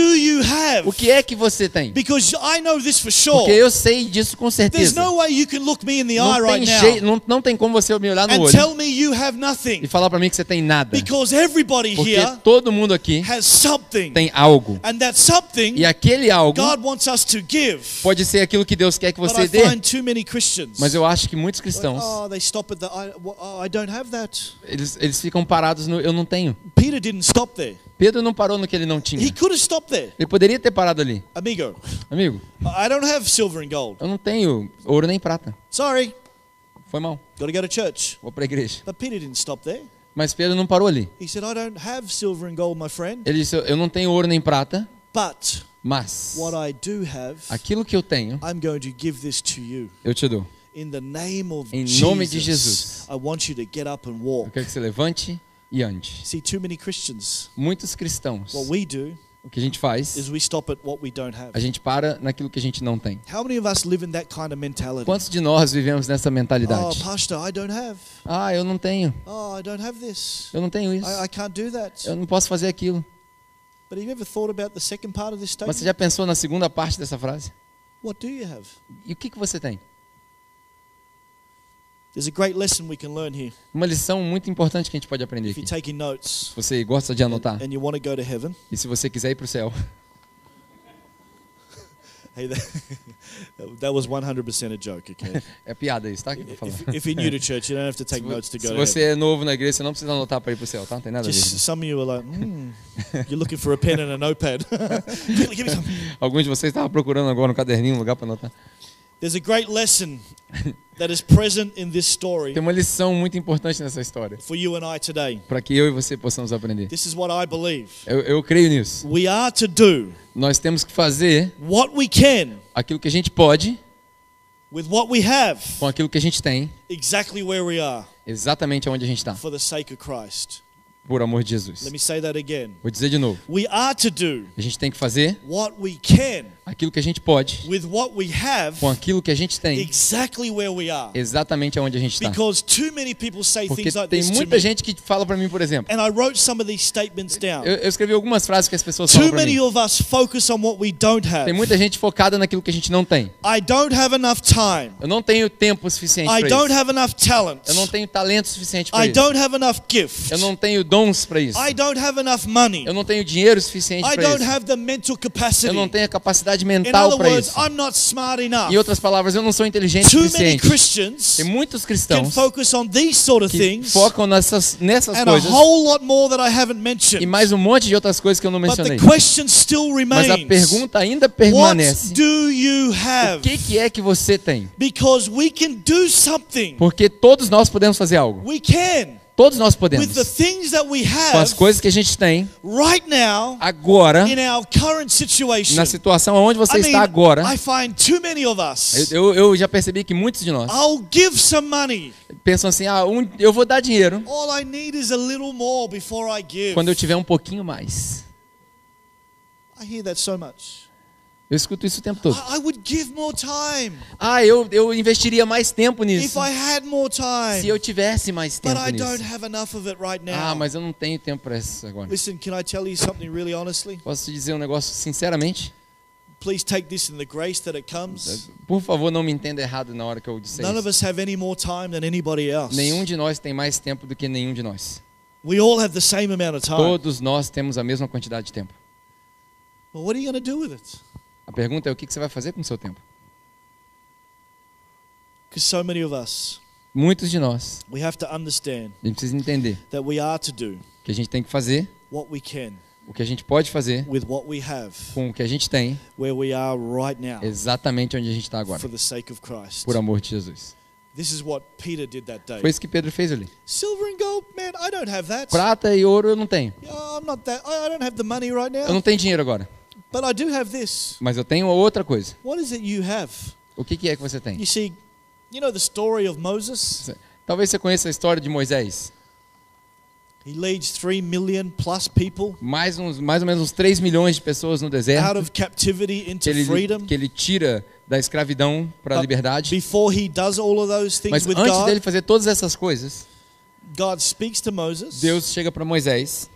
O que é que você tem? Because I know this for Porque sure. eu sei disso com There's certeza. no way you can look me in the eye Não right tem, now jeito, não, não tem como você me olhar no and olho tell me you have e nothing. falar pra mim que você tem nada. Because everybody Porque here todo mundo aqui has something. tem algo. And that something E aquele algo God wants us to give. pode ser aquilo que Deus quer que But você I dê. find too many Christians. Mas eu acho que muitos cristãos, oh, they stop at the, I, oh, I don't have that. eles, eles ficam parados no eu não tenho. Peter didn't stop there. Pedro não parou no que ele não He tinha. could have stopped there. Ele poderia ter parado ali. Amigo, Amigo, I don't have silver and gold. eu não tenho ouro nem prata. Sorry, Foi mal. got to go to church. Vou pra igreja. But Peter didn't stop there. Mas Pedro não parou ali. He said, I don't have silver and gold, my friend. Ele disse: Eu não tenho ouro nem prata, But mas what I do have, aquilo que eu tenho, I'm going to give this to you. eu te dou. In the name of Em Jesus, nome de Jesus. I want you to get up and Eu walk. quero que você levante e ande. See, too many Christians, Muitos cristãos, what we do o que a gente faz, is we stop at what we don't have. a gente para naquilo que a gente não tem. How many of us live in that kind of mentality? Quantos de nós vivemos nessa Oh, mentalidade? Pastor, I don't have. Ah, eu não tenho. Oh, I don't have this. Eu não tenho isso. I, I can't do that. Eu não posso fazer aquilo. But have you ever thought about the second part of this Mas você já pensou na segunda parte dessa frase? What do you have? E o que, que você tem? There's a great lesson we can learn here. Uma lição muito importante que a gente pode aprender If aqui. you're taking notes Se você gosta de anotar and you want to go to heaven, e se você quiser ir para o céu, hey, that, that was 100% a joke, okay? é piada isso, tá? If, you're new to church, you don't have to take notes to Se go to você é novo na igreja, você não precisa anotar para ir para o céu, tá? Não tem nada a ver. Just some of you like, hmm, you're looking for a pen and a notepad. Alguns de vocês estavam procurando agora um caderninho, um lugar para anotar. There's a great lesson that is present in this story Tem uma lição muito importante nessa história for you and I today. para que eu e você possamos aprender. This is what I believe. Eu, eu creio nisso. We are to do Nós temos que fazer what we can aquilo que a gente pode with what we have com aquilo que a gente tem, exactly where we are exatamente onde a gente está, for the sake of Christ. por amor de Jesus. Let me say that again. Vou dizer de novo. We are to do A gente tem que fazer what we can aquilo que a gente pode with what we have com aquilo que a gente tem, exactly where we are. exatamente onde a gente está. Because too many people say Porque things like tem muita gente que fala para mim, por exemplo. And I wrote some of these statements down. Eu, eu escrevi algumas frases que as pessoas falam Too para many mim. of us focus on what we don't have. Tem muita gente focada naquilo que a gente não tem. I don't have enough time. Eu não tenho tempo suficiente I para don't isso. have enough talent. Eu não tenho talento suficiente para I isso. don't have enough gift. Eu não tenho dons para isso. I don't have enough money. Eu não tenho dinheiro suficiente I para don't isso. have the mental Eu capacity. não tenho a capacidade In mental other para words, isso. I'm not smart enough. Em outras palavras, eu não sou inteligente o Too many suficiente. Christians Tem muitos can cristãos focus on these sort of que focam nessas, nessas and a coisas whole lot more that I haven't mentioned. e mais um monte de outras coisas que eu não But the mencionei. question still Mas a pergunta ainda permanece. do you O have? que, que é que você tem? Because we can do something. Porque todos nós podemos fazer algo. We can. Todos nós podemos. Com as coisas que a gente tem agora, na situação onde você está agora, eu, eu, já percebi que muitos de nós pensam assim: ah, um, eu vou dar dinheiro quando eu tiver um pouquinho mais. Eu escuto isso o tempo todo. I, I would give more time Ah, eu, eu investiria mais tempo if nisso. I had more time. Se eu tivesse mais But tempo I don't nisso. have enough of it right now. Ah, mas eu não tenho tempo para isso agora. Listen, can I tell you something really honestly? Posso te dizer um negócio sinceramente? Please take this in the grace that it comes. Por favor, não me entenda errado na hora que eu disser None of isso. us have any more time than anybody else. Nenhum de nós tem mais tempo do que nenhum de nós. We all have the same amount of time. Todos nós temos a mesma quantidade de tempo. Well, what are you going to do with it? A pergunta é o que você vai fazer com o seu tempo? Because so many of us, Muitos de nós, we have to understand a gente precisa entender that we are to do que a gente tem que fazer what we can o que a gente pode fazer with what we have, com o que a gente tem, where we are right now, exatamente onde a gente está agora, for the sake of Christ. por amor de Jesus. This is what Peter did that day. Foi isso que Pedro fez ali. Silver and gold, man, I don't have that. Prata e ouro eu não tenho. Eu não tenho dinheiro agora, but I do have this. mas eu tenho outra coisa. What is it you have? O que, que é que você tem? You see, you know the story of Moses? Talvez você conheça a história de Moisés. He leads three million plus people Mais, uns, mais ou menos uns 3 milhões de pessoas no out deserto of captivity que into ele, freedom. que ele tira da escravidão para a liberdade. Before he does all of those things Mas with antes God, dele fazer todas essas coisas, God speaks to Moses Deus chega para Moisés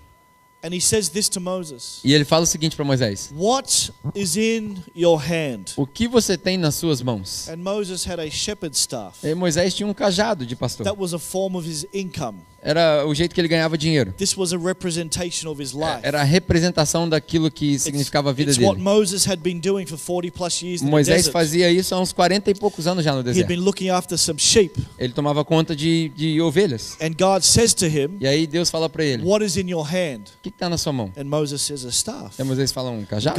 e ele fala o seguinte para Moisés: What is in your hand? O que você tem nas suas mãos? And Moses had a shepherd's staff. E Moisés tinha um cajado de pastor. That was a form of his income. Era o jeito que ele ganhava dinheiro. This was a representation of his life. Era a representação daquilo que significava a vida dele. Moses had been doing for 40 plus years in the Moisés fazia isso há uns 40 e poucos anos já no deserto. been looking after some sheep. Ele tomava conta de, de ovelhas. And God says to him, E aí Deus fala para ele: O What is in your hand? que está na sua mão? And Moses says, A staff. E Moisés fala: Um cajado.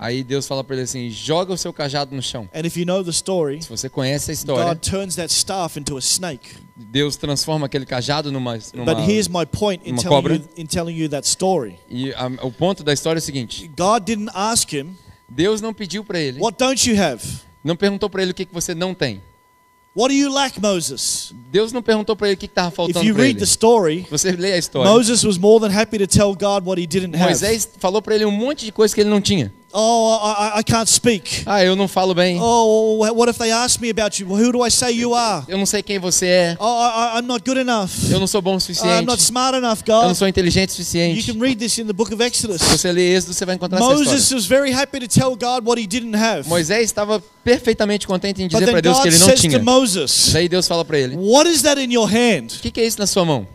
Aí Deus fala para ele assim: Joga o seu cajado no chão. And if you know the story, Se você conhece a história, God turns that staff into a snake. Deus transforma aquele cajado numa. numa But here's my point in telling, cobra. you, in telling you that story. e a- o ponto da história é o seguinte: God didn't ask him, Deus não pediu para ele, What don't you have? não perguntou para ele o que, que você não tem. What do you lack, Moses? Deus não perguntou para ele o que estava faltando para read ele. the story, Você lê a história. Moses was more than happy to tell God what he didn't have. Moisés falou para ele um monte de coisa que ele não tinha. Oh, I, I- can't speak. Ah, eu não falo bem. Oh, what if they ask me about you? Who do I say you are? Eu não sei quem você é. Oh, I, I'm not good enough. Eu não sou bom o I'm suficiente. not smart enough, Eu não God. sou inteligente o You suficiente. can read this in the book of Exodus. Se você ler Êxodo, você vai encontrar essa Moses história. was very happy to tell God what he didn't have. Moisés estava perfeitamente contente em dizer para Deus que God ele não tinha. Moses, Daí Deus fala para ele: O What is that in your hand? que, que é isso na sua mão?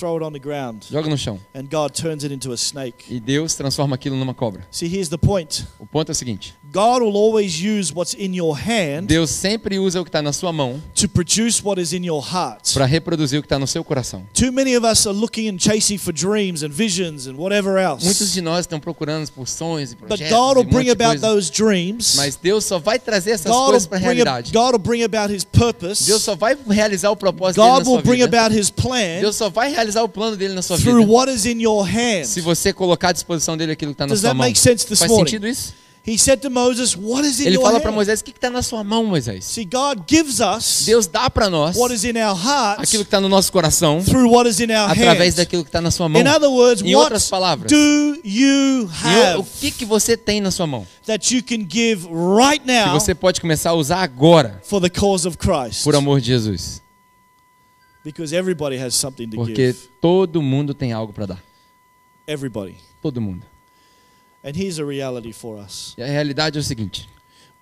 Throw it on the ground. Joga no chão. And God turns it into a snake. E Deus transforma aquilo numa cobra. See, here's the point O ponto é o seguinte: God will always use what's in your hand Deus sempre usa o que está na sua mão to produce what is in your heart. para reproduzir o que está no seu coração. Too many of us are looking and chasing for dreams and visions and whatever Muitos else. de nós estão procurando por sonhos e But projetos God e will bring about those dreams. Mas Deus só vai trazer essas God coisas will, para a realidade. God will bring about His purpose. Deus só vai realizar o propósito dele God na sua will bring vida. about His plan Deus só vai realizar o plano dele na sua through vida. what is in your hand. Se você colocar à disposição dele aquilo que está na Does sua that mão. make sense this Faz morning? sentido isso? He said to Moses, What is in Ele your fala para? Moisés: o que está na sua mão, Moisés? See, God gives us Deus dá para nós what is in our hearts aquilo que está no nosso coração through what is in our através hands. daquilo que está na sua mão. In other words, Em what outras palavras, do you E o, o have que, que você tem na sua mão? that you can give right Que now você pode começar a usar agora, for the cause of Christ? por amor de Jesus. Because everybody has something to Porque give. todo mundo tem algo para dar. Everybody. Todo mundo. And here's a reality for us E a realidade é o seguinte: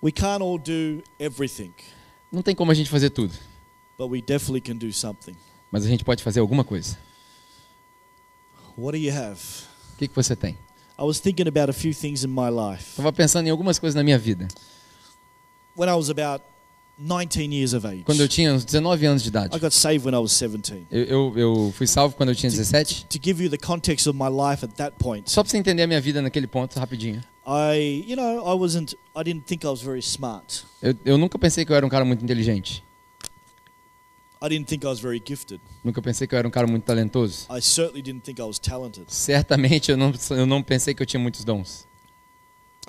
we can't all do everything, não tem como a gente fazer tudo, but we definitely can do something. mas a gente pode fazer alguma coisa. What do you have? O que, que você tem? I was thinking about a few things in my life. Estava pensando em algumas coisas na minha vida. When I was about 19 years of age, Quando eu tinha uns 19 anos de idade. I got saved when I was 17. Eu, eu, eu fui salvo quando eu tinha 17. To give you the context of my life at that point, Só para você entender a minha vida naquele ponto, rapidinho. I, you know, I wasn't, I didn't think I was very smart. Eu, eu nunca pensei que eu era um cara muito inteligente. I didn't think I was very gifted. Nunca pensei que eu era um cara muito talentoso. I certainly didn't think I was talented. Certamente eu não, eu não pensei que eu tinha muitos dons.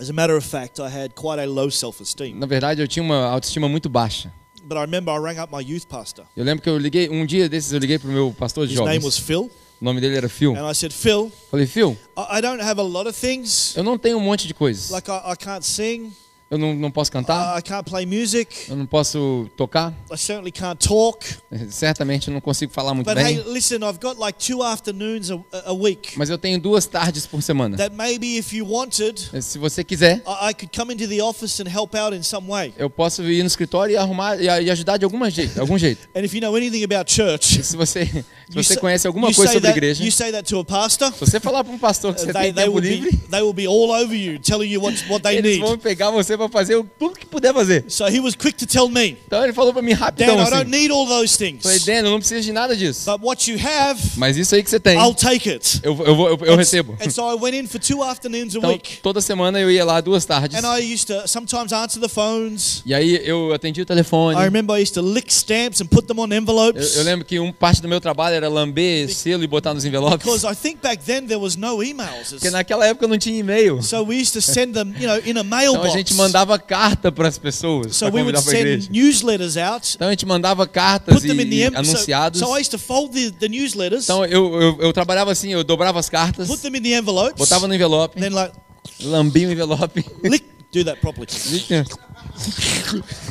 As a matter of fact, I had quite a low self-esteem. Na verdade, eu tinha uma autoestima muito baixa. But I remember I rang up my youth pastor. Eu lembro que eu liguei, um dia desses eu liguei pro meu pastor de His name jovens. was Phil, O nome dele era Phil. and I said, "Phil, Falei, Phil, I I don't have a lot of things. eu não tenho um monte de coisas. Like I, I can't sing, Eu não, não posso cantar, I, I can't play music, eu não posso tocar, I certainly can't talk. certamente eu não consigo falar muito But hey, bem. listen, I've got like two afternoons a, a week Mas eu tenho duas tardes por semana. that maybe if you wanted, Se você quiser, I, I could come into the office and help out in some way. eu posso ir no escritório e arrumar e e ajudar de alguma jeito, algum jeito. And if you know anything about church, se você, se você conhece alguma coisa sobre that, igreja, you se pastor, você falar para um pastor que você they, tem they, tempo will be, livre, they will be all over you, telling you what, what they eles need. vão pegar você pra fazer tudo que puder fazer. So he was quick to tell me, Então ele falou pra mim Dan, rapidão I don't assim. need all those things. Falei, Dan, eu não preciso de nada disso. But what you have, Mas isso aí que você tem, I'll take it. eu, eu, eu, eu And- recebo. And so I went in for two afternoons a Então, week. toda semana eu ia lá duas tardes. And I used to sometimes answer the phones. E aí eu atendia o telefone. I remember I used to lick stamps and put them on Eu, envelopes. eu lembro que um parte do meu trabalho era lamber selo e botar nos envelopes. Because I think back then there was no emails. Porque naquela época não tinha e-mail. So we used to send them, you know, in a Então a mailbox. gente mandava carta para as pessoas So para convidar para a igreja. send newsletters out, Então a gente mandava cartas put e, them in the e em- so, anunciados. so I used to fold the, the newsletters, Então eu, eu, eu trabalhava assim, eu dobrava as cartas, put them in the envelopes, botava no envelope, then like lambia o envelope. lick. Do that properly.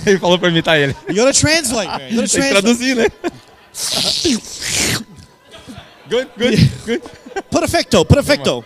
Ele falou para imitar ele. You gotta translate, man. You gotta Tem que translate. traduzir, né? Good, good, good. Perfecto, perfecto.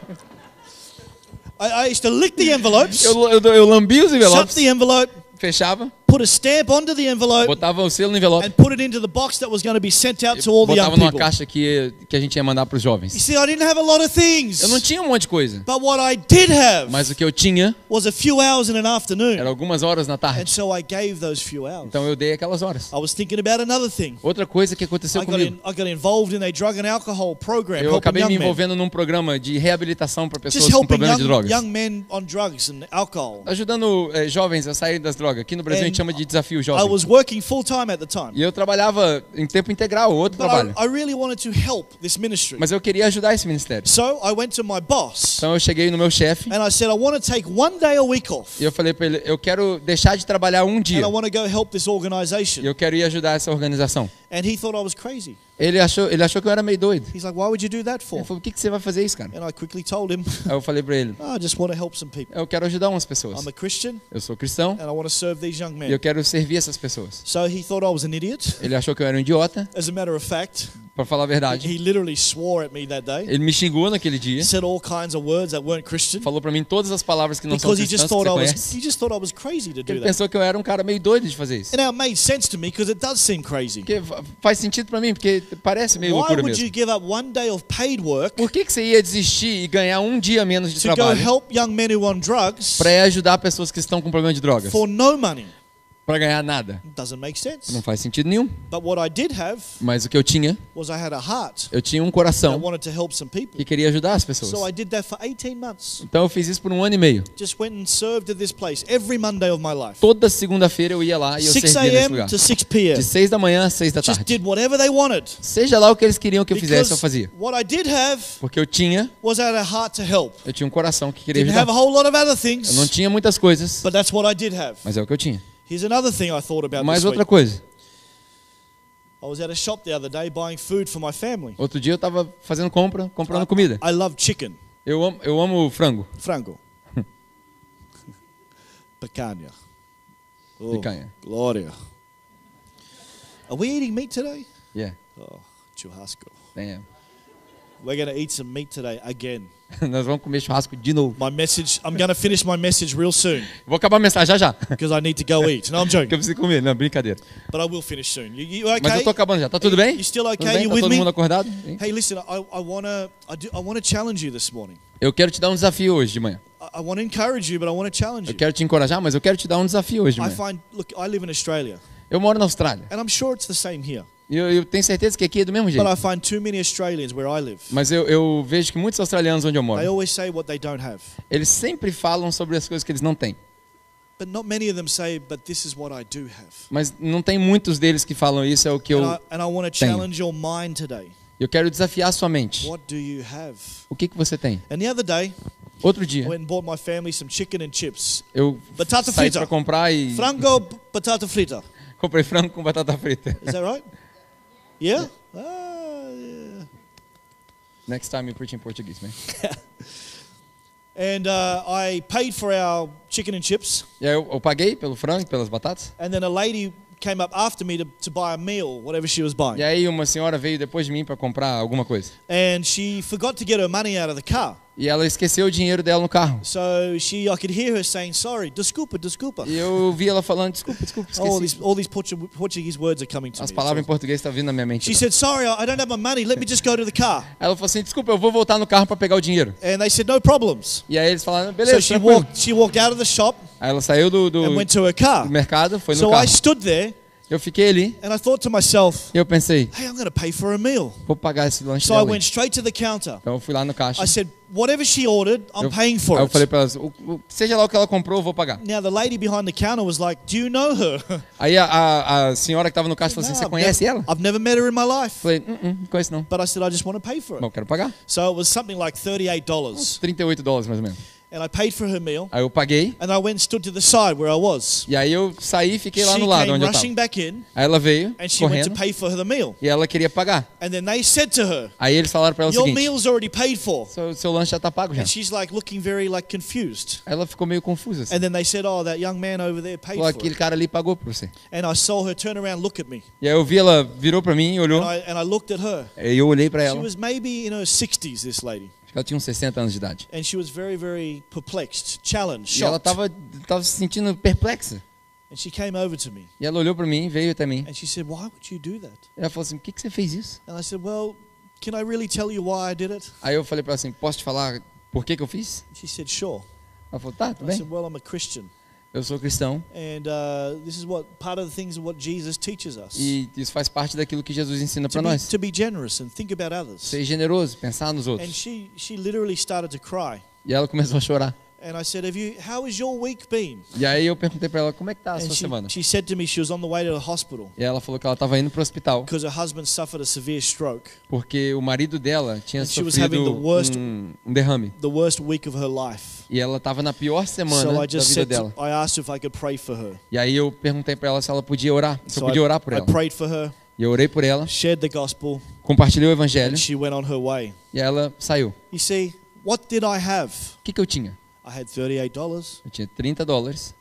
I, I used to lick the envelopes, Eu, eu, eu lambia os shut envelopes, the envelope, fechava, put a stamp onto the envelope, botava o selo no envelope, and put it into the box that was going to be sent out to all the young botava numa people. caixa que, que a gente ia mandar para os You jovens. see, I didn't have a lot of things. Eu não tinha um monte de coisa, But what I did have mas o que eu tinha was a few hours in an afternoon. era algumas horas na And tarde. so I gave those few hours. Então eu dei aquelas horas. I was thinking about another thing. Outra coisa que aconteceu I got, comigo. in, I got involved in a drug and alcohol program Eu acabei young me men. envolvendo num programa de reabilitação para pessoas com helping problema de young, drogas. young men on drugs and alcohol. Ajudando eh, jovens a sair das drogas. Aqui no Brasil a gente And chama de desafio I jovem. was working full time at the time. E eu trabalhava em tempo integral, outro But trabalho. I, I really wanted to help this ministry. Mas eu queria ajudar esse ministério. So I went to my boss Então eu cheguei no meu chefe and I said, I want to take one day a week off. e eu falei para ele, eu quero deixar de trabalhar um And dia. I want to go help this E organization. eu quero ir ajudar essa organização. And he thought I was crazy. Ele achou, ele achou que eu era meio doido. He's like, why would you do that Ele for? falou, o que, que você vai fazer isso, cara? And I quickly told him, Aí eu falei para ele, "Oh, I just want to help some people. eu quero ajudar umas pessoas. I'm a Christian Eu sou cristão and I want to serve these young e men. eu quero servir essas pessoas. So he thought I was an idiot. Ele achou que eu era um idiota, As a matter of fact, para falar a verdade. he literally swore at me that day. Ele me xingou naquele dia, Said all kinds of words that weren't Christian falou para mim todas as palavras que não são because he cristãs just que thought você I was conhece. he just thought I was crazy to do Ele that. pensou que eu era um cara meio doido de fazer isso. And now it made sense to me because it does seem crazy. Porque fa- faz sentido para mim, porque parece meio Why loucura would mesmo. you give up one day of paid work Por que, que você ia desistir e ganhar um dia menos de to go trabalho help young men who are on drugs para ajudar pessoas que estão com problema de drogas? Para ganhar nada. Doesn't make sense. Não faz sentido nenhum. But what I did have Mas o que eu tinha, was I had a heart eu tinha um that coração wanted to help some people. que queria ajudar as So I pessoas. did that for 18 months. Então eu fiz isso por um ano e meio. Just went and served at this place every Monday of my life. Toda segunda-feira eu ia lá e eu 6 servia nesse lugar. to 6 p.m. De 6 da manhã às 6 da Just tarde. did whatever they wanted. Seja lá o que eles queriam que eu fizesse, eu fazia. what I did have Porque eu tinha, was I had a heart to help. eu tinha um coração que queria Didn't have a ajudar. whole lot of other Eu não things, tinha muitas coisas, but that's what I did have. mas é o que eu tinha. Here's another thing I thought about Mais this outra week. coisa. I was at a shop the other day buying food for my family. Outro dia eu tava fazendo compra, comprando comida. I love chicken, Eu amo, eu amo frango, frango, picanha. Oh, picanha. Gloria. Are we eating meat today? Yeah. Oh, churrasco. É. We're going to eat some meat today again. Nós vamos comer churrasco de novo. My message, I'm going to finish my message real soon Vou acabar a mensagem já já. because I need to go eat. No, I'm Porque joking, eu preciso comer. Não, brincadeira. but I will finish soon. You, you okay? Mas eu tô acabando já. Tá tudo bem? You still Tudo okay? bem? You Tá with todo me? mundo acordado? Hein? Hey, listen, I, I want to I, do, I wanna challenge you this morning. Eu quero te dar um desafio hoje de manhã. I, I want to encourage you, but I want to challenge Eu you. quero te encorajar, mas eu quero te dar um desafio hoje de I manhã. find, look, I live in Australia, Eu moro na Austrália. and I'm sure it's the same here. Eu, eu tenho certeza que aqui é do mesmo jeito. But I find too many Australians where I live. Mas eu, eu vejo que muitos australianos onde eu They moro, always say what they don't have. eles sempre falam sobre as coisas que eles não têm. But not many of them say, but this is what I do have. Mas não tem muitos deles que falam isso, é o que eu... Tenho. challenge your mind today. Eu quero desafiar sua mente. O que, que você tem? And the other day, Outro I dia, went and bought my family some chicken and chips. eu Batata saí pra comprar e Frango batata frita. comprei frango com batata frita. Is that right? Yeah? Ah, yeah. Next time you preach in Portuguese, man. And uh, I paid for our chicken and chips. Yeah, eu paguei pelo frango, pelas batatas. And then a lady came up after me to, to buy a meal, whatever she was buying. E aí uma senhora veio depois de mim para comprar alguma coisa. And she forgot to get her money out of the car. E ela esqueceu o dinheiro dela no carro. So she, I could hear her saying, sorry, desculpa, desculpa. E eu vi ela falando, desculpa, desculpa, All esqueci. these, all these Portu- Portuguese words are coming to As me. palavras em português estão vindo na minha mente. She said, sorry, I I don't have my money. Let me just go to the car. Ela falou assim, desculpa, eu vou voltar no carro para pegar o dinheiro. And they said, no problems. E aí eles falaram, So beleza, she tranquilo. walked, she walked out of the shop. Aí ela saiu do, do, and went to her car. do mercado, foi no So I carro. stood there Eu fiquei ali and I thought to myself, eu pensei, hey, I'm pay for a meal. vou pagar esse lanche So I went straight to the counter. Então eu fui lá no caixa. I said, whatever she ordered, I'm Eu, paying for eu falei it. pra ela, "O- o- seja lá o que ela comprou, eu vou pagar. Now the lady behind the counter was like, do you know her? Aí a, a, a senhora que tava no caixa falou assim, você I've conhece never- ela? I've never met her in my life. falei, não, não conheço não. But I said, I just want to pay for Bom, it. quero pagar. So it was something like $38. 38 dólares mais ou menos. And I paid for her meal. Aí eu paguei, And I went and stood to the side where I was. e aí eu saí e fiquei lá She no lado onde eu rushing tava. back in Aí ela veio, and she went to correndo, pay for the meal. e ela queria pagar. And then they said to her, Aí eles falaram pra ela o your seguinte, meal's already paid for. seu, seu lanche já tá pago já. And she's like looking very like confused. Aí ela ficou meio confusa. Assim. And then they said, oh, that young man over there paid Falou, aquele cara ali pagou por você. And I saw her turn around, look at me. E aí eu vi ela, virou pra mim e olhou. And I, and I looked at her. Aí eu olhei She ela. was maybe in her 60s, this lady. Ela tinha uns 60 anos de idade. And she was very, very perplexed, challenged, E ela shocked. tava, tava se sentindo perplexa. And she came over to me. E ela olhou pra mim, veio até mim. And she said, why would you do that? E ela falou assim, por que, que você fez isso? And I said, well, can I really tell you why I did it? Aí eu falei pra ela assim, posso te falar por que que eu fiz? She said, sure. Ela falou, tá, tudo I bem. said, well, I'm a Christian. Eu sou cristão And uh, this is what part of the things what Jesus teaches us. e isso faz parte daquilo que Jesus ensina be, nós. to be generous and think about others. Ser generoso, pensar nos And outros. she, she literally started to cry. E ela começou a chorar. And I said, Have you, how has your week been? E aí eu perguntei pra ela, como é que tá a And sua she, semana? she said to me she was on the way to the hospital E ela falou que ela tava indo pro hospital because her husband suffered a severe stroke, porque o marido dela tinha And sofrido worst- um, um derrame. the worst week of her life. E ela tava na pior semana So I da just vida said, dela. to, I asked if I could pray for her. E aí eu perguntei pra ela se ela podia orar, se eu So podia I, orar por I ela. prayed for her, E eu orei por ela, shared the gospel, compartilhei o evangelho and she went on her way. e ela saiu. You see, what did I have? O que, que eu tinha? I had $38, Eu tinha 30 dólares,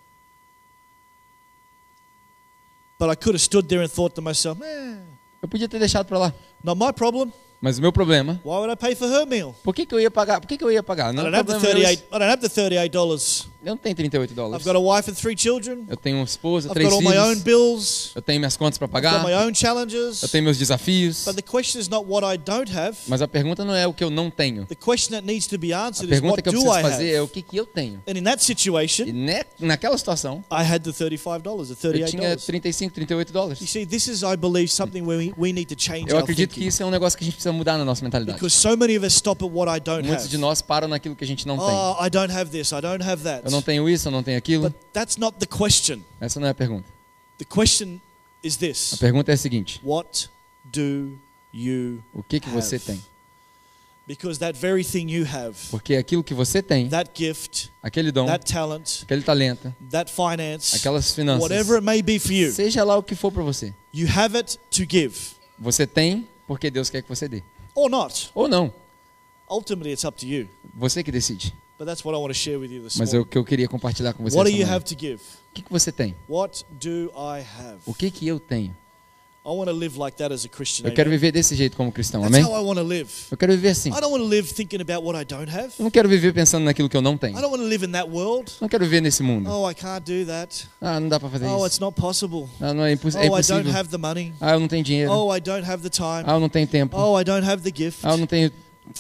but I could have stood there and thought to myself, eh, eu podia ter deixado pra lá. not my problem. Mas o meu problema, Why would I pay for her meal? por que, que eu ia pagar? Por que, que eu ia pagar? I Não, don't é have the problema meu. 38. I don't have the $38. Eu não tenho 38 I've dólares. got a wife and three children. Eu tenho uma esposa, I've três got all my own filhos. bills. Eu tenho minhas contas para I've got pagar. my own challenges. Eu tenho meus desafios. But the question is not what I don't have. Mas a pergunta não é o que eu não tenho. The question that needs to be A answered is pergunta what que eu do preciso I fazer é have? o que, que eu tenho. And in that E situation, ne- naquela situação, I had the $35, the eu tinha $38. 35, 38 You dólares. see, this is, I believe, something where we, we need to change Eu our acredito que thinking. isso é um negócio que a gente precisa mudar na nossa mentalidade. Because so many of us stop at what I don't Muitos have. de nós param naquilo que a gente não tem. Oh, I don't have this, I don't have that. Eu não tenho isso, eu não tenho aquilo. But that's not the question. Essa não é a pergunta. The question is A pergunta é a seguinte: What do you o que que você have? tem? Because that very thing you have, Porque aquilo que você tem, that gift, aquele dom, that talent, aquele talento, that finance, aquelas finanças, whatever it may be for you, seja lá o que for para você, you have it to give você tem porque Deus quer que você dê. or not. Ou não, Ultimately, it's up to you. você que decide. But that's what I want to share with you this Mas é o morning. que eu queria compartilhar com você. What do essa you manhã. have to give? O que, que você tem? What do I have? O que que eu tenho? I want to live like that as a Christian. Eu quero amen? viver desse jeito como cristão, That's amém? how I want to live. Eu quero viver assim. I don't want to live thinking about what I don't have. Eu não quero viver pensando naquilo que eu não tenho. I don't want to live in that world. Não quero viver nesse mundo. Oh, I can't do that. Ah, não dá pra fazer Oh, isso. it's not possible. Ah, não é, imposs é Oh, I don't impossível. have the money. Ah, eu não tenho dinheiro. Oh, I don't have the time. Ah, eu não tenho tempo. Oh, I don't have the gift. Ah, eu não tenho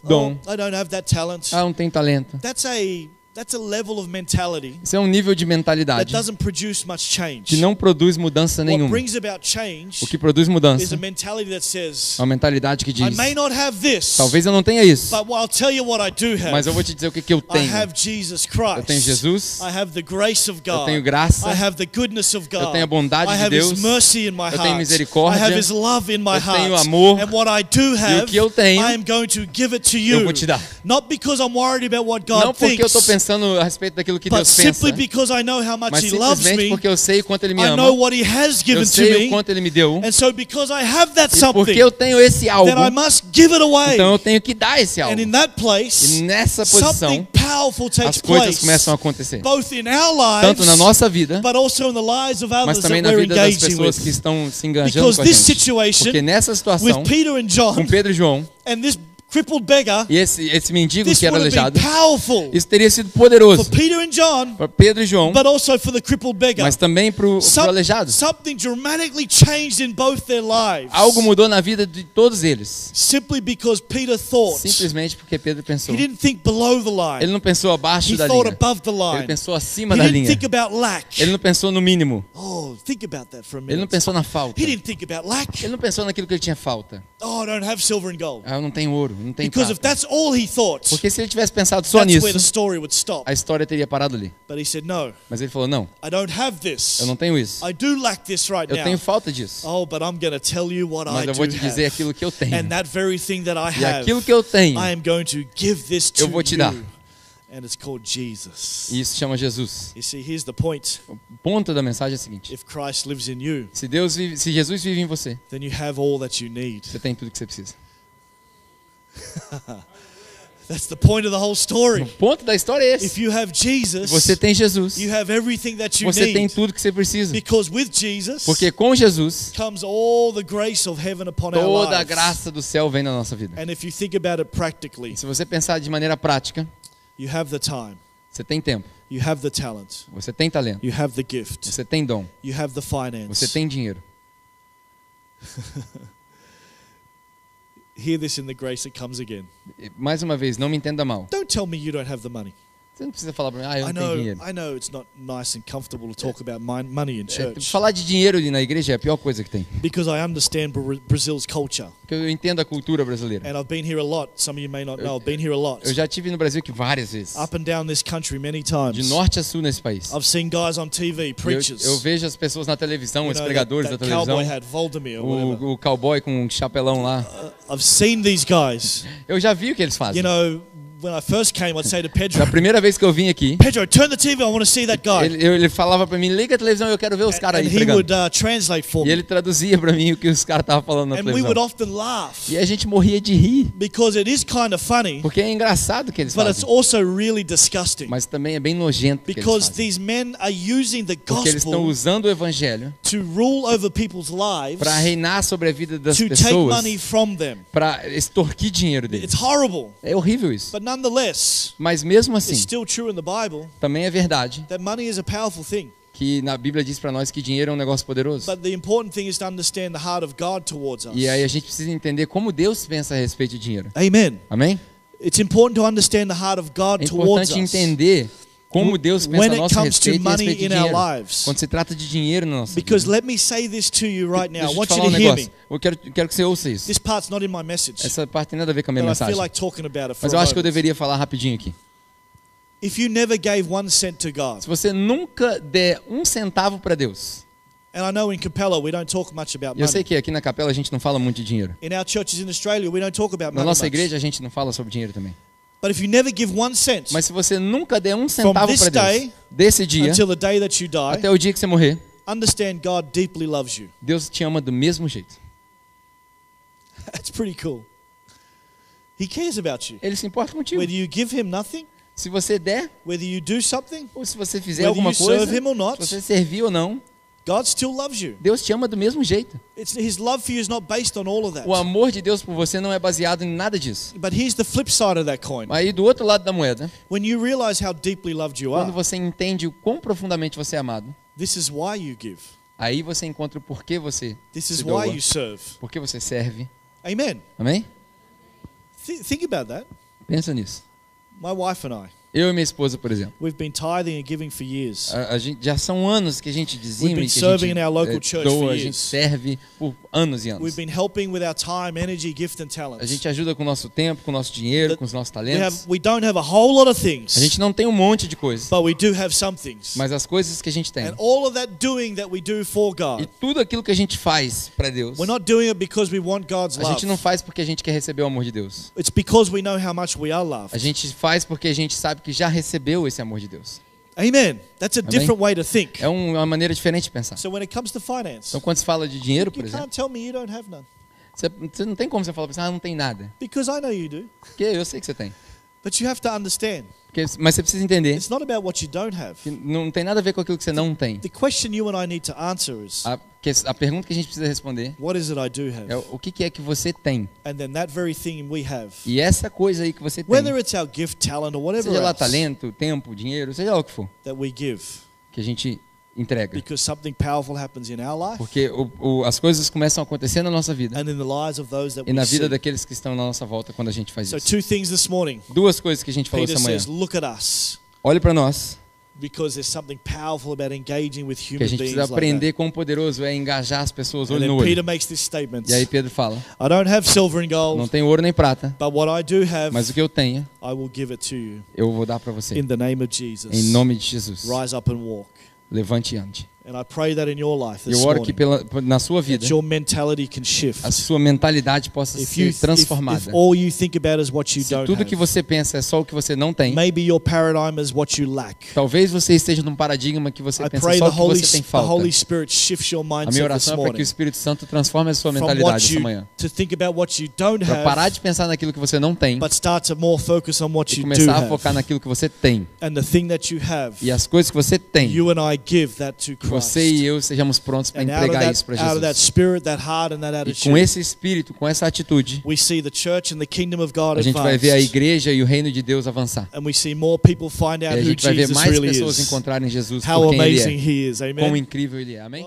dom. Oh, I don't have that talent. Ah, eu não tenho talento. That's a that's a level of mentality Isso é um nível de that mentalidade doesn't produce much change. que não produz mudança What nenhuma. brings about change O que produz is mudança a mentality that says, é uma mentalidade que I diz: may not have this, talvez eu não tenha isso, but I'll tell you what I do have. mas eu vou te dizer o que, que eu I tenho. have Jesus Christ. Eu tenho Jesus, I have the grace of God. eu tenho graça, I have the goodness of God. eu tenho a bondade I de have His Deus, mercy in my eu heart. tenho misericórdia, I have His love in my eu heart. tenho amor, and what I do e have, o que eu tenho, I am going to give it to you. eu vou te dar. Not because I'm worried about what God Não porque eu estou pensando a respeito daquilo que Deus pensa, simply because I know how much mas simplesmente me. porque eu sei o quanto Ele me I ama, know what He has given eu to sei o me. quanto Ele me deu, And so because I have that e something, porque eu tenho esse algo, then I must give it away. então eu tenho que dar esse algo. and in that place, E nessa something posição, powerful takes as coisas place. começam a acontecer. both in our lives, Tanto na nossa vida, but also in the lives of mas others também na vida das pessoas que estão se enganjando Because com a this gente. situation Porque nessa with situação, Peter and com John Pedro e João, crippled beggar, E esse, esse mendigo que era aleijado, isso teria sido for poderoso Peter and John, para Pedro e João, but also for the crippled beggar. mas também para o aleijado. something dramatically changed in both their lives. Algo mudou na vida de todos eles, Simply because Peter thought. simplesmente porque Pedro pensou. He didn't think below the line. Ele não pensou abaixo He da thought linha, above the ele pensou He acima da didn't linha. think about lack. Ele não pensou no mínimo, Oh, think about that for a ele não pensou na falta. He didn't think about lack. Ele não pensou naquilo que ele tinha falta. Oh, I don't have silver and gold. Ah, eu não tenho ouro, não tenho Because if that's all he thought, Porque se ele tivesse pensado só that's nisso, where the story would stop. a história teria parado ali. But he said, No, Mas ele falou: não, I don't have this. eu não tenho isso. I do lack this right Eu now. tenho falta disso. Oh, but I'm going to tell you what Mas I eu vou do te dizer have. aquilo que eu tenho. And that very thing that I E have, aquilo que eu tenho, I am going to give this to eu vou te you. dar. And it's called Jesus. e isso chama Jesus. You see, here's the point. O ponto da mensagem é o seguinte: If Christ lives in you, se Deus vive, se Jesus vive em você, then you have all that you need. você tem tudo que você precisa. That's the point of the whole O story. ponto da história é If esse. you have Jesus, Você tem Jesus. you have everything that you Você tem need. tudo que você precisa. Because with Jesus Porque com Jesus, comes all the grace of heaven upon our toda a lives. graça do céu vem na nossa vida. And if you think about it practically, Se você pensar de maneira prática, you have the time, você tem tempo, you have the talent, você tem talento, you have the gift, você tem dom, you have the finance. você tem dinheiro. Hear this in the grace that comes again. Mais uma vez, não me entenda mal. Don't tell me you don't have the money. Você não precisa falar pra mim, ah, eu I não tenho know, dinheiro. I know it's not nice and comfortable to talk about mon- money in É, church falar de dinheiro na igreja é a pior coisa que tem. because I understand Bra- Brazil's culture. Porque eu entendo a cultura brasileira. And I've been here a lot. Some of you may not know. I've been here a lot. Eu já tive no Brasil que várias vezes. Up and down this country many De times. norte a sul nesse país. I've seen guys on TV, Eu, preachers. eu vejo as pessoas na televisão, you os know, pregadores da that cowboy televisão. hat, Voldemir or whatever. O, o cowboy com um chapelão lá. Uh, I've seen these guys. Eu já vi o que eles fazem. You know, when I first came, I'd say to Pedro, primeira vez que eu vim aqui, Pedro, turn the TV. I want to see that guy. ele, ele falava pra mim, liga a televisão, eu quero ver os caras aí he pregando. would uh, translate for E me. ele traduzia pra mim o que os caras estavam falando na And we would televisão. often laugh E a gente morria de rir, because it is kind of funny, porque é engraçado o que eles but it's fazem. also really disgusting Mas também é bem nojento o que eles because these men are using the Porque eles estão gospel usando o evangelho to rule over people's lives para reinar sobre a vida das to take pessoas, money from them. para extorquir dinheiro deles. It's horrible, É horrível isso. but Mas mesmo it's assim, still true in the Bible também é verdade that money is a powerful thing. que na Bíblia diz para nós que dinheiro é um negócio poderoso. But the important thing is to understand the heart of God towards us. E aí a gente precisa entender como Deus pensa a respeito de dinheiro. Amen. Amém? It's important to understand the heart of God É importante us. entender como Deus pensa When a it nosso comes to respeito a money respeito de in our dinheiro. lives. Quando se trata de dinheiro na nossa Because vida. let me say this to you right now. I want you to hear me. Eu quero, quero que você ouça isso. This part's not in my message, Essa parte tem nada a ver com a minha but I mensagem. feel like talking about it for Mas eu acho que eu deveria falar rapidinho aqui. If you never gave one cent to God, Se você nunca der um centavo para Deus, and I know in Capella we don't talk much about e eu sei money. que aqui na capela a gente não fala muito de dinheiro. In our churches in Australia, we don't talk about Na money nossa much. igreja a gente não fala sobre dinheiro também. But if you never give one cent Mas se você nunca der um centavo para Deus, desse dia until the day that you die, até o dia que você morrer, understand God deeply loves you. Deus te ama do mesmo jeito. That's pretty cool. He cares about you. Ele se importa contigo. Whether you give him nothing, Se você der, whether you do something, ou se você fizer alguma coisa, serve him or not, se você servir ou não, God still loves you. Deus te ama do mesmo jeito. It's, his love for you is not based on all of that. O amor de Deus por você não é baseado em nada disso. But here's the flip side of that coin. Aí do outro lado da moeda, When you realize how deeply loved you quando você entende o quão profundamente você é amado, this is why you give. aí você encontra o porquê você This is doa, why you serve. porquê você serve. Amen. Amém? Th- think about that. Pensa nisso. My wife and I, Eu e minha esposa, por exemplo. we've been tithing and giving for years. A, a gente, já são anos que a gente We've dizima been e que a gente in our local church for doa, a gente serve por anos e anos. We've been helping with our time, energy, gift, and A gente ajuda com o nosso tempo, com o nosso dinheiro, com os nossos talentos. we don't have a whole lot of A things, gente não tem um monte de coisas, but we do have some things. mas as coisas que a gente tem And all of that doing that we do for e God, tudo aquilo que a gente faz para Deus, we're not doing it because we want God's a gente não faz porque a gente quer receber o amor de Deus. It's because we know how much we are loved. A gente faz porque a gente sabe que já recebeu esse amor de Deus. Amen. That's a different way to think. É um- uma maneira diferente de pensar. So when it comes to finance, Então, quando se fala de dinheiro, por you exemplo, can't tell me you don't have none você, você não tem como você falar você, ah, não tem nada. because I know you do. Porque eu sei que você tem. But you have to understand, Porque- mas você precisa entender it's not about what you don't have. que não tem nada a ver com aquilo que você não tem. The question you and I need to answer is, A, que- a pergunta que a gente precisa responder what is it I do have? é o que, que é que você tem. And then that very thing we have, E essa coisa aí que você tem, whether it's our gift, talent, or whatever seja lá else talento, tempo, dinheiro, seja lá o que for, that we give, que a gente entrega. because something powerful happens in our life Porque o- o- as coisas começam a acontecer na nossa vida and in the lives of those that e na we vida see. daqueles que estão na nossa volta quando a gente faz So isso. two things this morning. Duas coisas que a gente falou Peter essa manhã. says, look at us, Olhe para nós, because there's something powerful about engaging with que a human gente precisa like aprender quão poderoso é engajar as pessoas And olho no Peter olho. makes this statement. E aí Pedro fala: I don't have silver and Não gold, tenho ouro nem prata, but what I do have, mas o que eu tenho, I will give it to you. eu vou dar para você. In the name of Jesus. Em nome de Jesus. Rise up and walk. Levante e ande. And I pray that in your life this Eu oro que pela, na sua vida, that your mentality can shift. a sua mentalidade possa If, you, ser if, transformada. if all you think about is what you Se don't tudo que have, você pensa é só o que você não tem, maybe your paradigm is what you lack. talvez você esteja num paradigma que você I pensa só the o que Holy, você tem the falta. Holy Spirit shifts your A minha mindset oração é para que o Espírito Santo transforme a sua mentalidade what essa manhã. to think about what you don't Para parar have, de pensar naquilo que você não tem but start to more focus on what e you do começar a have. focar naquilo que você tem. And the thing that you have, E as coisas que você tem, you and I give that to Christ. Você e eu sejamos prontos para entregar isso para Jesus. spirit, that E attitude, com esse espírito, com essa atitude, we see the church and the kingdom of God a gente vai ver a igreja e o reino de Deus avançar. And we see more people find E a who gente vai ver mais pessoas encontrarem Jesus How por quem Ele amazing é. He is. Quão incrível Ele é. Amém?